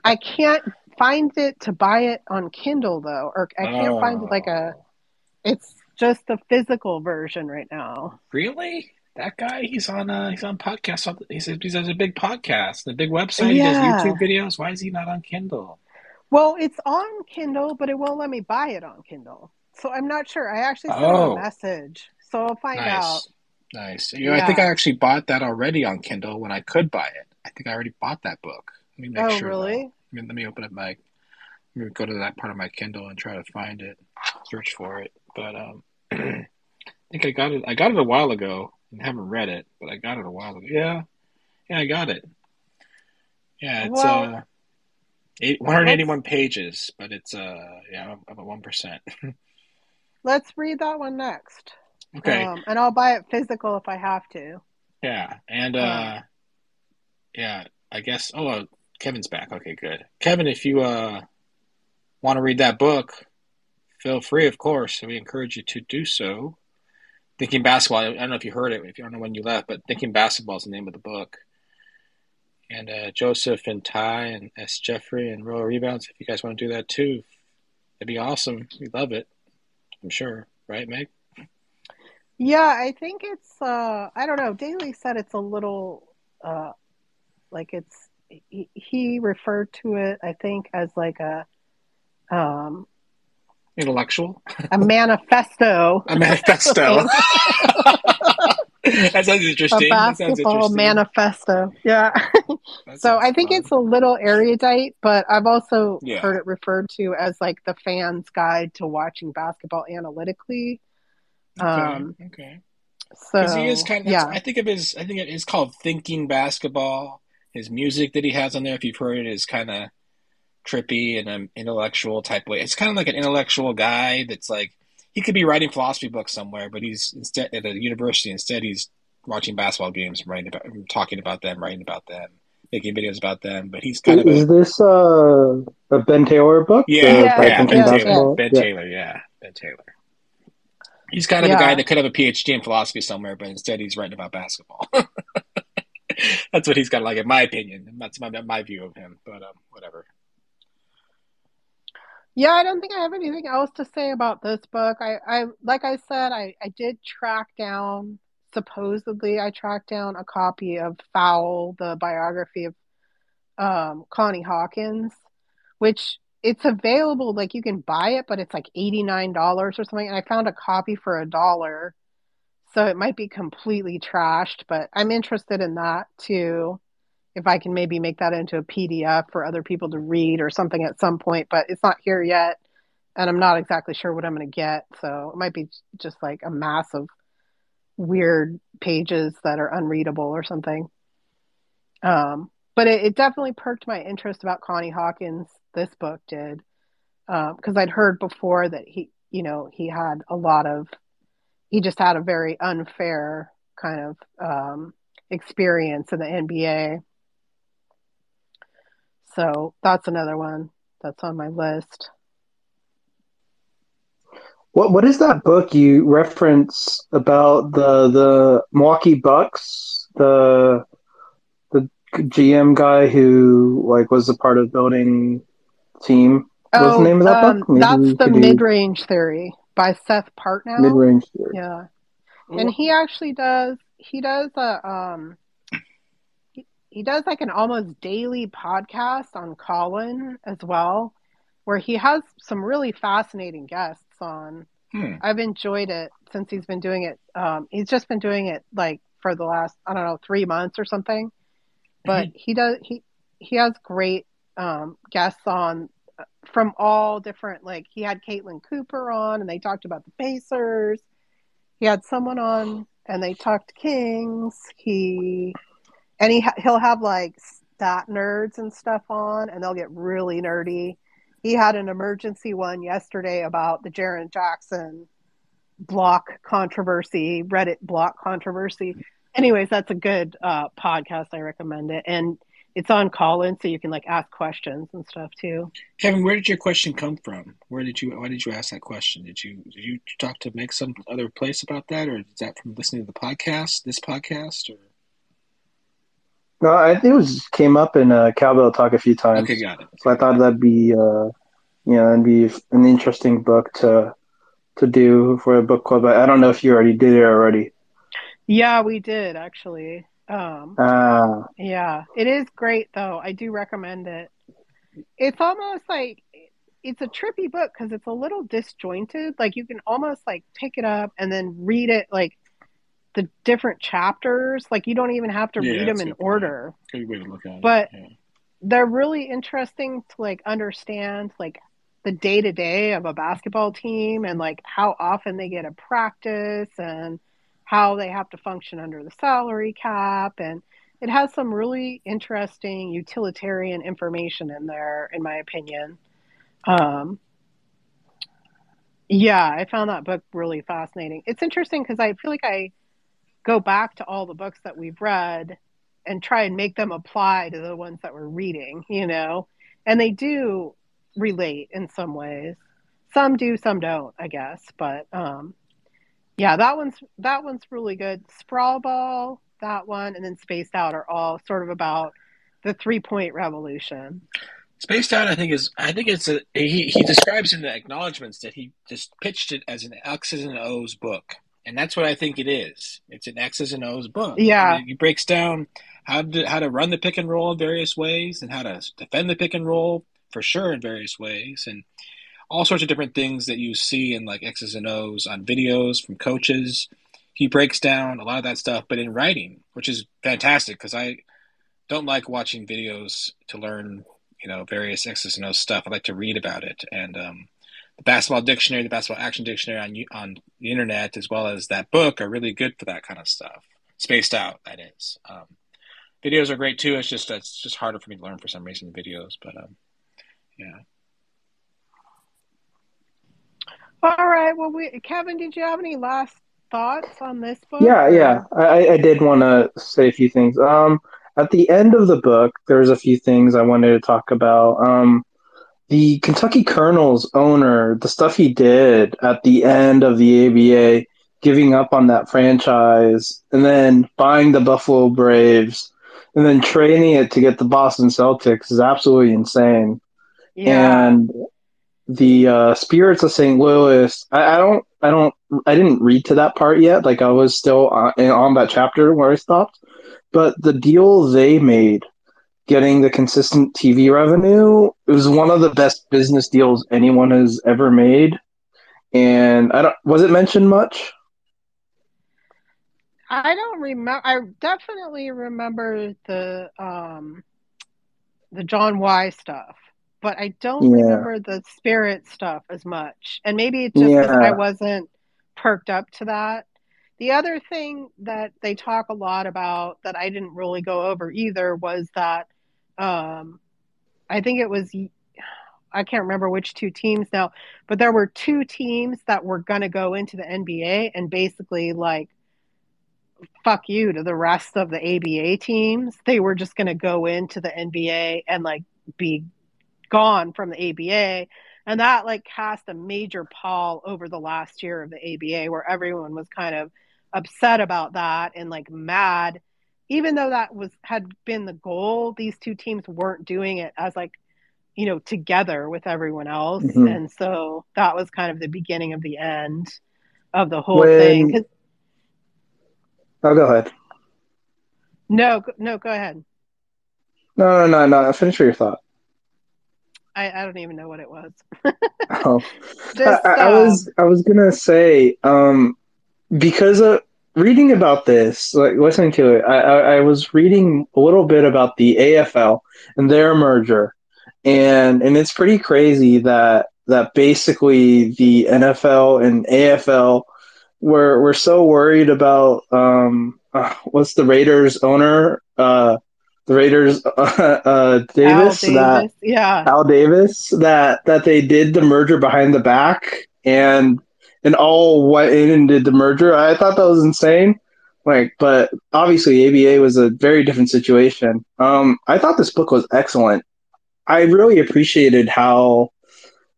I can't find it to buy it on Kindle though, or I can't oh. find like a. It's just the physical version right now. Really? That guy? He's on. Uh, he's on podcast. He's he has a big podcast, the big website. Yeah. He does YouTube videos. Why is he not on Kindle? Well, it's on Kindle, but it won't let me buy it on Kindle. So I'm not sure. I actually sent oh. a message, so I'll find nice. out. Nice. You know, yeah. I think I actually bought that already on Kindle when I could buy it. I think I already bought that book. Let me make oh, sure. really? I mean, let me open up my. Let me go to that part of my Kindle and try to find it, search for it. But um, I think I got it. I got it a while ago and haven't read it, but I got it a while ago. Yeah, yeah, I got it. Yeah, it's well, uh, eight, 181 pages, but it's uh, yeah, about one percent. let's read that one next. Okay, um, and I'll buy it physical if I have to. Yeah, and uh, yeah, I guess. Oh, uh, Kevin's back. Okay, good. Kevin, if you uh want to read that book, feel free, of course. We encourage you to do so. Thinking Basketball, I don't know if you heard it, if you don't know when you left, but Thinking Basketball is the name of the book. And uh, Joseph and Ty and S. Jeffrey and Royal Rebounds, if you guys want to do that too, it'd be awesome. We love it, I'm sure. Right, Meg? Yeah, I think it's, uh, I don't know. Daly said it's a little, uh, like it's, he, he referred to it, I think, as like a, um, intellectual, a manifesto, a manifesto. that sounds interesting. A basketball manifesto. Yeah. so I think fun. it's a little erudite, but I've also yeah. heard it referred to as like the fan's guide to watching basketball analytically. Okay. Um, okay. So he is kind of. Yeah. I think of his. I think it is called thinking basketball. His music that he has on there, if you've heard it, is kind of trippy and an intellectual type way. It's kind of like an intellectual guy that's like he could be writing philosophy books somewhere, but he's instead at a university. Instead, he's watching basketball games, writing about, talking about them, writing about them, making videos about them. But he's kind is, of a, is this uh, a Ben Taylor book? Yeah, yeah, yeah, ben, Taylor, ben yeah. Taylor, yeah, Ben Taylor. He's kind of yeah. a guy that could have a PhD in philosophy somewhere, but instead he's writing about basketball. That's what he's got like, in my opinion. That's my my view of him. But um, whatever. Yeah, I don't think I have anything else to say about this book. I, I like I said, I, I did track down supposedly I tracked down a copy of Foul, the biography of um, Connie Hawkins, which it's available, like you can buy it, but it's like $89 or something. And I found a copy for a dollar. So it might be completely trashed, but I'm interested in that too if I can maybe make that into a PDF for other people to read or something at some point, but it's not here yet. And I'm not exactly sure what I'm going to get. So it might be just like a mass of weird pages that are unreadable or something. Um, but it, it, definitely perked my interest about Connie Hawkins. This book did. Because um, I'd heard before that he, you know, he had a lot of, he just had a very unfair kind of um, experience in the NBA so that's another one that's on my list. What what is that book you reference about the the Milwaukee Bucks? The the GM guy who like was a part of building team. What's oh, the name of that um, book? Maybe that's the mid range theory by Seth Partnow. Mid range theory. Yeah. And he actually does he does a um he does like an almost daily podcast on Callin as well, where he has some really fascinating guests on. Hmm. I've enjoyed it since he's been doing it. Um, he's just been doing it like for the last I don't know three months or something. But he does he he has great um, guests on from all different like he had Caitlin Cooper on and they talked about the Pacers. He had someone on and they talked Kings. He and he he'll have like stat nerds and stuff on and they'll get really nerdy. He had an emergency one yesterday about the Jaren Jackson block controversy, Reddit block controversy. Anyways, that's a good uh, podcast. I recommend it. And it's on Callin, so you can like ask questions and stuff too. Kevin, where did your question come from? Where did you? Why did you ask that question? Did you did you talk to make some other place about that, or is that from listening to the podcast, this podcast, or? No, I think it was came up in uh, Cowbell Talk a few times. Okay, got it. So I thought that'd be, uh, you know, that'd be an interesting book to to do for a book club. I don't know if you already did it already. Yeah, we did actually. Um, Ah, yeah, it is great though. I do recommend it. It's almost like it's a trippy book because it's a little disjointed. Like you can almost like pick it up and then read it like the different chapters. Like you don't even have to Yeah, read them in good point. order. Good way to look at it. But- yeah. they're really interesting to like understand like the day to day of a basketball team and like how often they get a practice and how they have to function under the salary cap and it has some really interesting utilitarian information in there in my opinion um yeah i found that book really fascinating it's interesting because i feel like i go back to all the books that we've read and try and make them apply to the ones that we're reading, you know? And they do relate in some ways. Some do, some don't, I guess. But um yeah, that one's that one's really good. Sprawl Ball, that one, and then Spaced Out are all sort of about the three point revolution. Spaced Out, I think is I think it's a he he describes in the acknowledgments that he just pitched it as an X's and O's book, and that's what I think it is. It's an X's and O's book. Yeah. he breaks down how to how to run the pick and roll in various ways, and how to defend the pick and roll for sure in various ways, and all sorts of different things that you see in like X's and O's on videos from coaches. He breaks down a lot of that stuff, but in writing, which is fantastic because I don't like watching videos to learn you know various X's and O's stuff. I like to read about it, and um, the basketball dictionary, the basketball action dictionary on on the internet, as well as that book, are really good for that kind of stuff. Spaced out, that is. Um, videos are great too. It's just it's just harder for me to learn for some reason videos, but um, yeah. All right. Well, we, Kevin, did you have any last thoughts on this book? yeah, yeah. I, I did want to say a few things. Um, at the end of the book, there's a few things I wanted to talk about. Um, the Kentucky Colonels owner, the stuff he did at the end of the ABA, giving up on that franchise, and then buying the Buffalo Braves, and then trading it to get the Boston Celtics is absolutely insane. Yeah. and the uh, spirits of St. Louis. I, I don't, I don't, I didn't read to that part yet. Like I was still on, on that chapter where I stopped. But the deal they made, getting the consistent TV revenue, it was one of the best business deals anyone has ever made. And I don't, was it mentioned much? I don't remember. I definitely remember the um, the John Y stuff, but I don't Yeah. remember the spirit stuff as much. And maybe it's just because Yeah. I wasn't perked up to that. The other thing that they talk a lot about that I didn't really go over either was that um, I think it was I can't remember which two teams now, but there were two teams that were going to go into the NBA and basically like fuck you to the rest of the ABA teams. They were just going to go into the NBA and like be gone from the ABA. And that like cast a major pall over the last year of the ABA where everyone was kind of upset about that and like mad. Even though that was had been the goal, these two teams weren't doing it as like, you know, together with everyone else. Mhm. And so that was kind of the beginning of the end of the whole When- thing. Oh, go ahead. No, no, go ahead. No, no, no, no. I'll finish your thought. I, I don't even know what it was. Oh, Just, I, I, um, was I was gonna say um because of reading about this, like listening to it, I, I, I was reading a little bit about the AFL and their merger, and and it's pretty crazy that that basically the NFL and AFL were were so worried about um uh, what's the Raiders owner uh the Raiders uh, uh Al Davis that Yeah. Al Davis that that they did the merger behind the back and and all went in and did the merger. I thought that was insane. Like, but obviously ABA was a very different situation. Um, I thought this book was excellent. I really appreciated how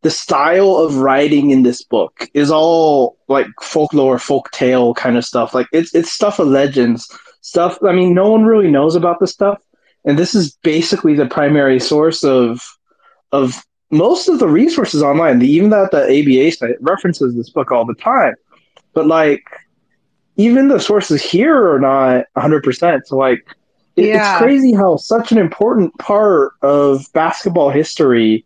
the style of writing in this book is all like folklore, folk tale kind of stuff. Like it's it's stuff of legends, stuff. I mean, no one really knows about this stuff, and this is basically the primary source of of most of the resources online. Even that the ABA site references this book all the time, but like even the sources here are not 100%. So like it, Yeah. it's crazy how such an important part of basketball history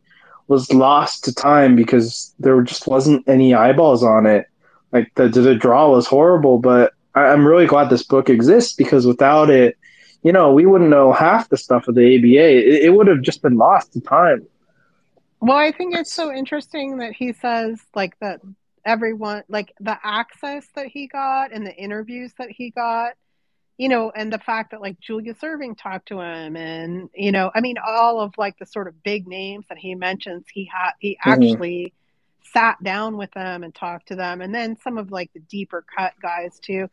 was lost to time because there just wasn't any eyeballs on it. Like the the draw was horrible, but I, I'm really glad this book exists because without it, you know, we wouldn't know half the stuff of the ABA. It, it would have just been lost to time. Well, I think it's so interesting that he says like that everyone like the access that he got and the interviews that he got, you know, and the fact that like Julius Erving talked to him and you know, I mean all of like the sort of big names that he mentions, he had he Mhm. actually sat down with them and talked to them and then some of like the deeper cut guys too.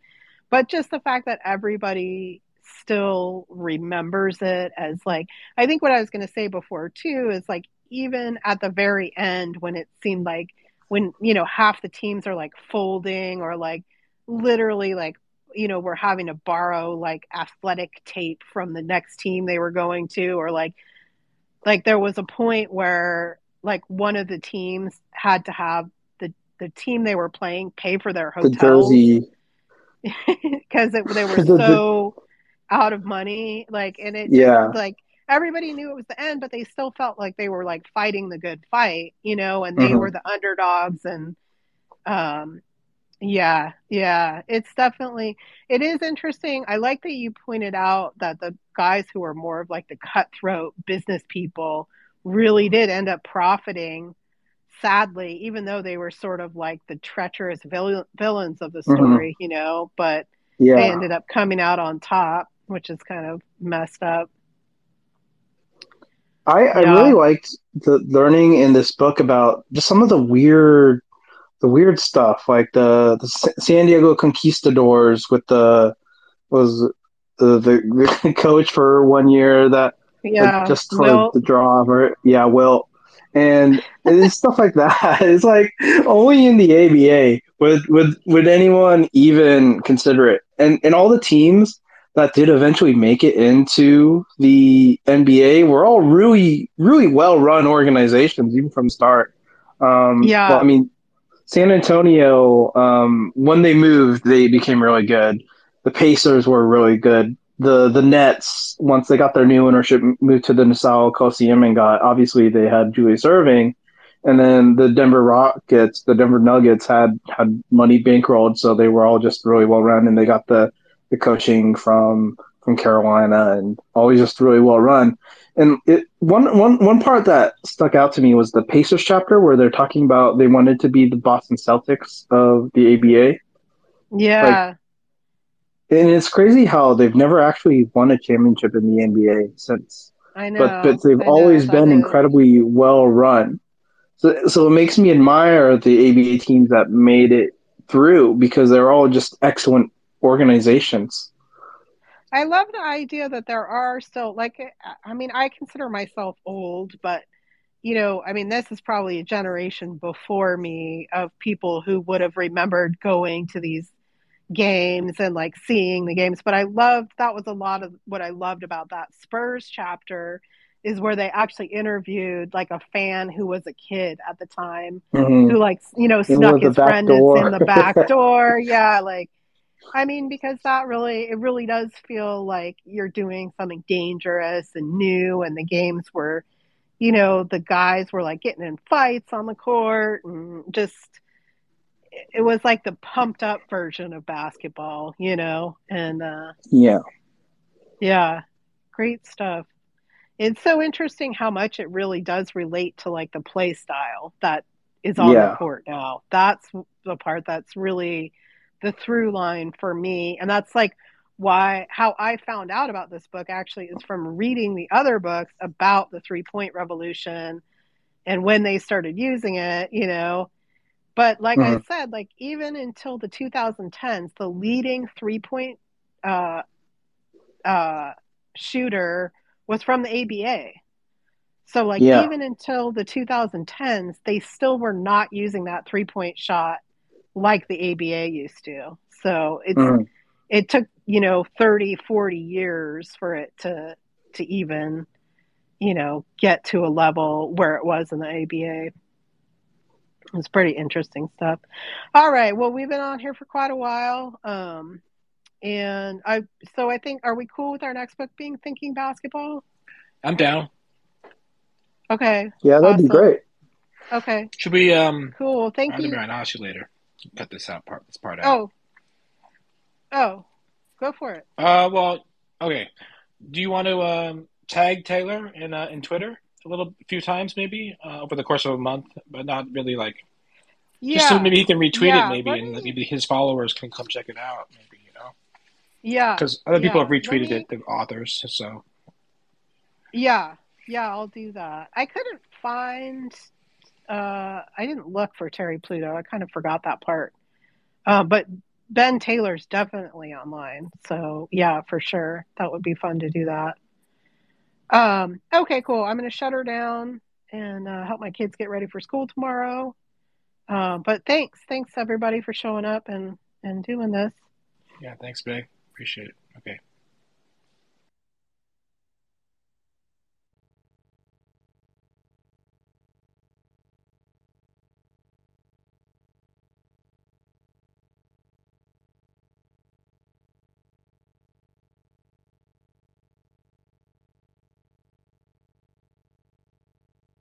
But just the fact that everybody still remembers it as like I think what I was going to say before too is like even at the very end when it seemed like when you know half the teams are like folding or like literally like you know we're having to borrow like athletic tape from the next team they were going to or like like there was a point where like one of the teams had to have the the team they were playing pay for their hotel. because they were so out of money like and it yeah, like everybody knew it was the end but they still felt like they were like fighting the good fight you know and they hmm were the underdogs and um yeah yeah it's definitely it is interesting. I like that you pointed out that the guys who are more of like the cutthroat business people really did end up profiting sadly even though they were sort of like the treacherous vill- villains of the hmm story you know but yeah. they ended up coming out on top, which is kind of messed up. I, I really liked the learning in this book about just some of the weird the weird stuff like the, the San Diego Conquistadors with the was the, the, coach for one year that like Yeah. just for Well, the draw or yeah Wilt. And it's stuff like that. It's like only in the ABA would would would anyone even consider it. And and all the teams that did eventually make it into the NBA were all really really well run organizations even from the start um well yeah. I mean San Antonio, um, when they moved, they became really good. The Pacers were really good. The the Nets, once they got their new ownership, moved to the Nassau Coliseum and got obviously they had Julius Erving, and then the Denver Rockets, the Denver Nuggets had had money bankrolled, so they were all just really well run, and they got the the coaching from from Carolina and always just really well run. And it one one one part that stuck out to me was the Pacers chapter where they're talking about they wanted to be the Boston Celtics of the ABA. Like, Yeah. and it's crazy how they've never actually won a championship in the NBA since. I know. But but they've know. always been incredibly well run. So so it makes me admire the ABA teams that made it through because they're all just excellent organizations. I love the idea that there are still like I mean I consider myself old, but you know, I mean this is probably a generation before me of people who would have remembered going to these games and like seeing the games. But I loved that was a lot of what I loved about that Spurs chapter is where they actually interviewed like a fan who was a kid at the time hmm who like you know snuck his friend in the back door. Yeah, like I mean, because that really, it really does feel like you're doing something dangerous and new, and the games were, you know, the guys were like getting in fights on the court and just, it was like the pumped up version of basketball, you know, and uh, Yeah. yeah, great stuff. It's so interesting how much it really does relate to like the play style that is on Yeah. the court now. That's the part that's really the through line for me. And that's like why how I found out about this book actually is from reading the other books about the three point revolution and when they started using it, you know. But like I Mhm. said, like even until the 2010s, the leading three point uh, uh, shooter was from the ABA. So like Yeah. even until the 2010s, they still were not using that three point shot like the ABA used to. So it's Mhm. it took, you know, 30, 40 years for it to to even, you know, get to a level where it was in the ABA. It's pretty interesting stuff. All right. Well, we've been on here for quite a while. Um, and I, so I think, are we cool with our next book being Thinking Basketball? I'm down. Okay. Yeah, that'd be great. Okay. Should we? Um, Cool. Thank I'll, you. I'll ask you later. Cut this out part. This part out. Oh. Oh. Go for it. Uh, well, okay. Do you want to um, tag Taylor in uh, in Twitter a little, few times maybe uh, over the course of a month, but not really like Yeah. just so maybe he can retweet Yeah, it maybe, let and maybe his followers can come check it out. Maybe you know, yeah. because other people yeah. have retweeted me- it, the authors. So Yeah. Yeah. I'll do that. I couldn't find, uh, I didn't look for Terry Pluto. I kind of forgot that part. Uh, but Ben Taylor's definitely online. So yeah, for sure. That would be fun to do that. Um, okay, cool. I'm going to shut her down and uh, help my kids get ready for school tomorrow. Uh, but thanks. Thanks everybody for showing up and, and doing this. yeah, thanks, Big. Appreciate it. Okay.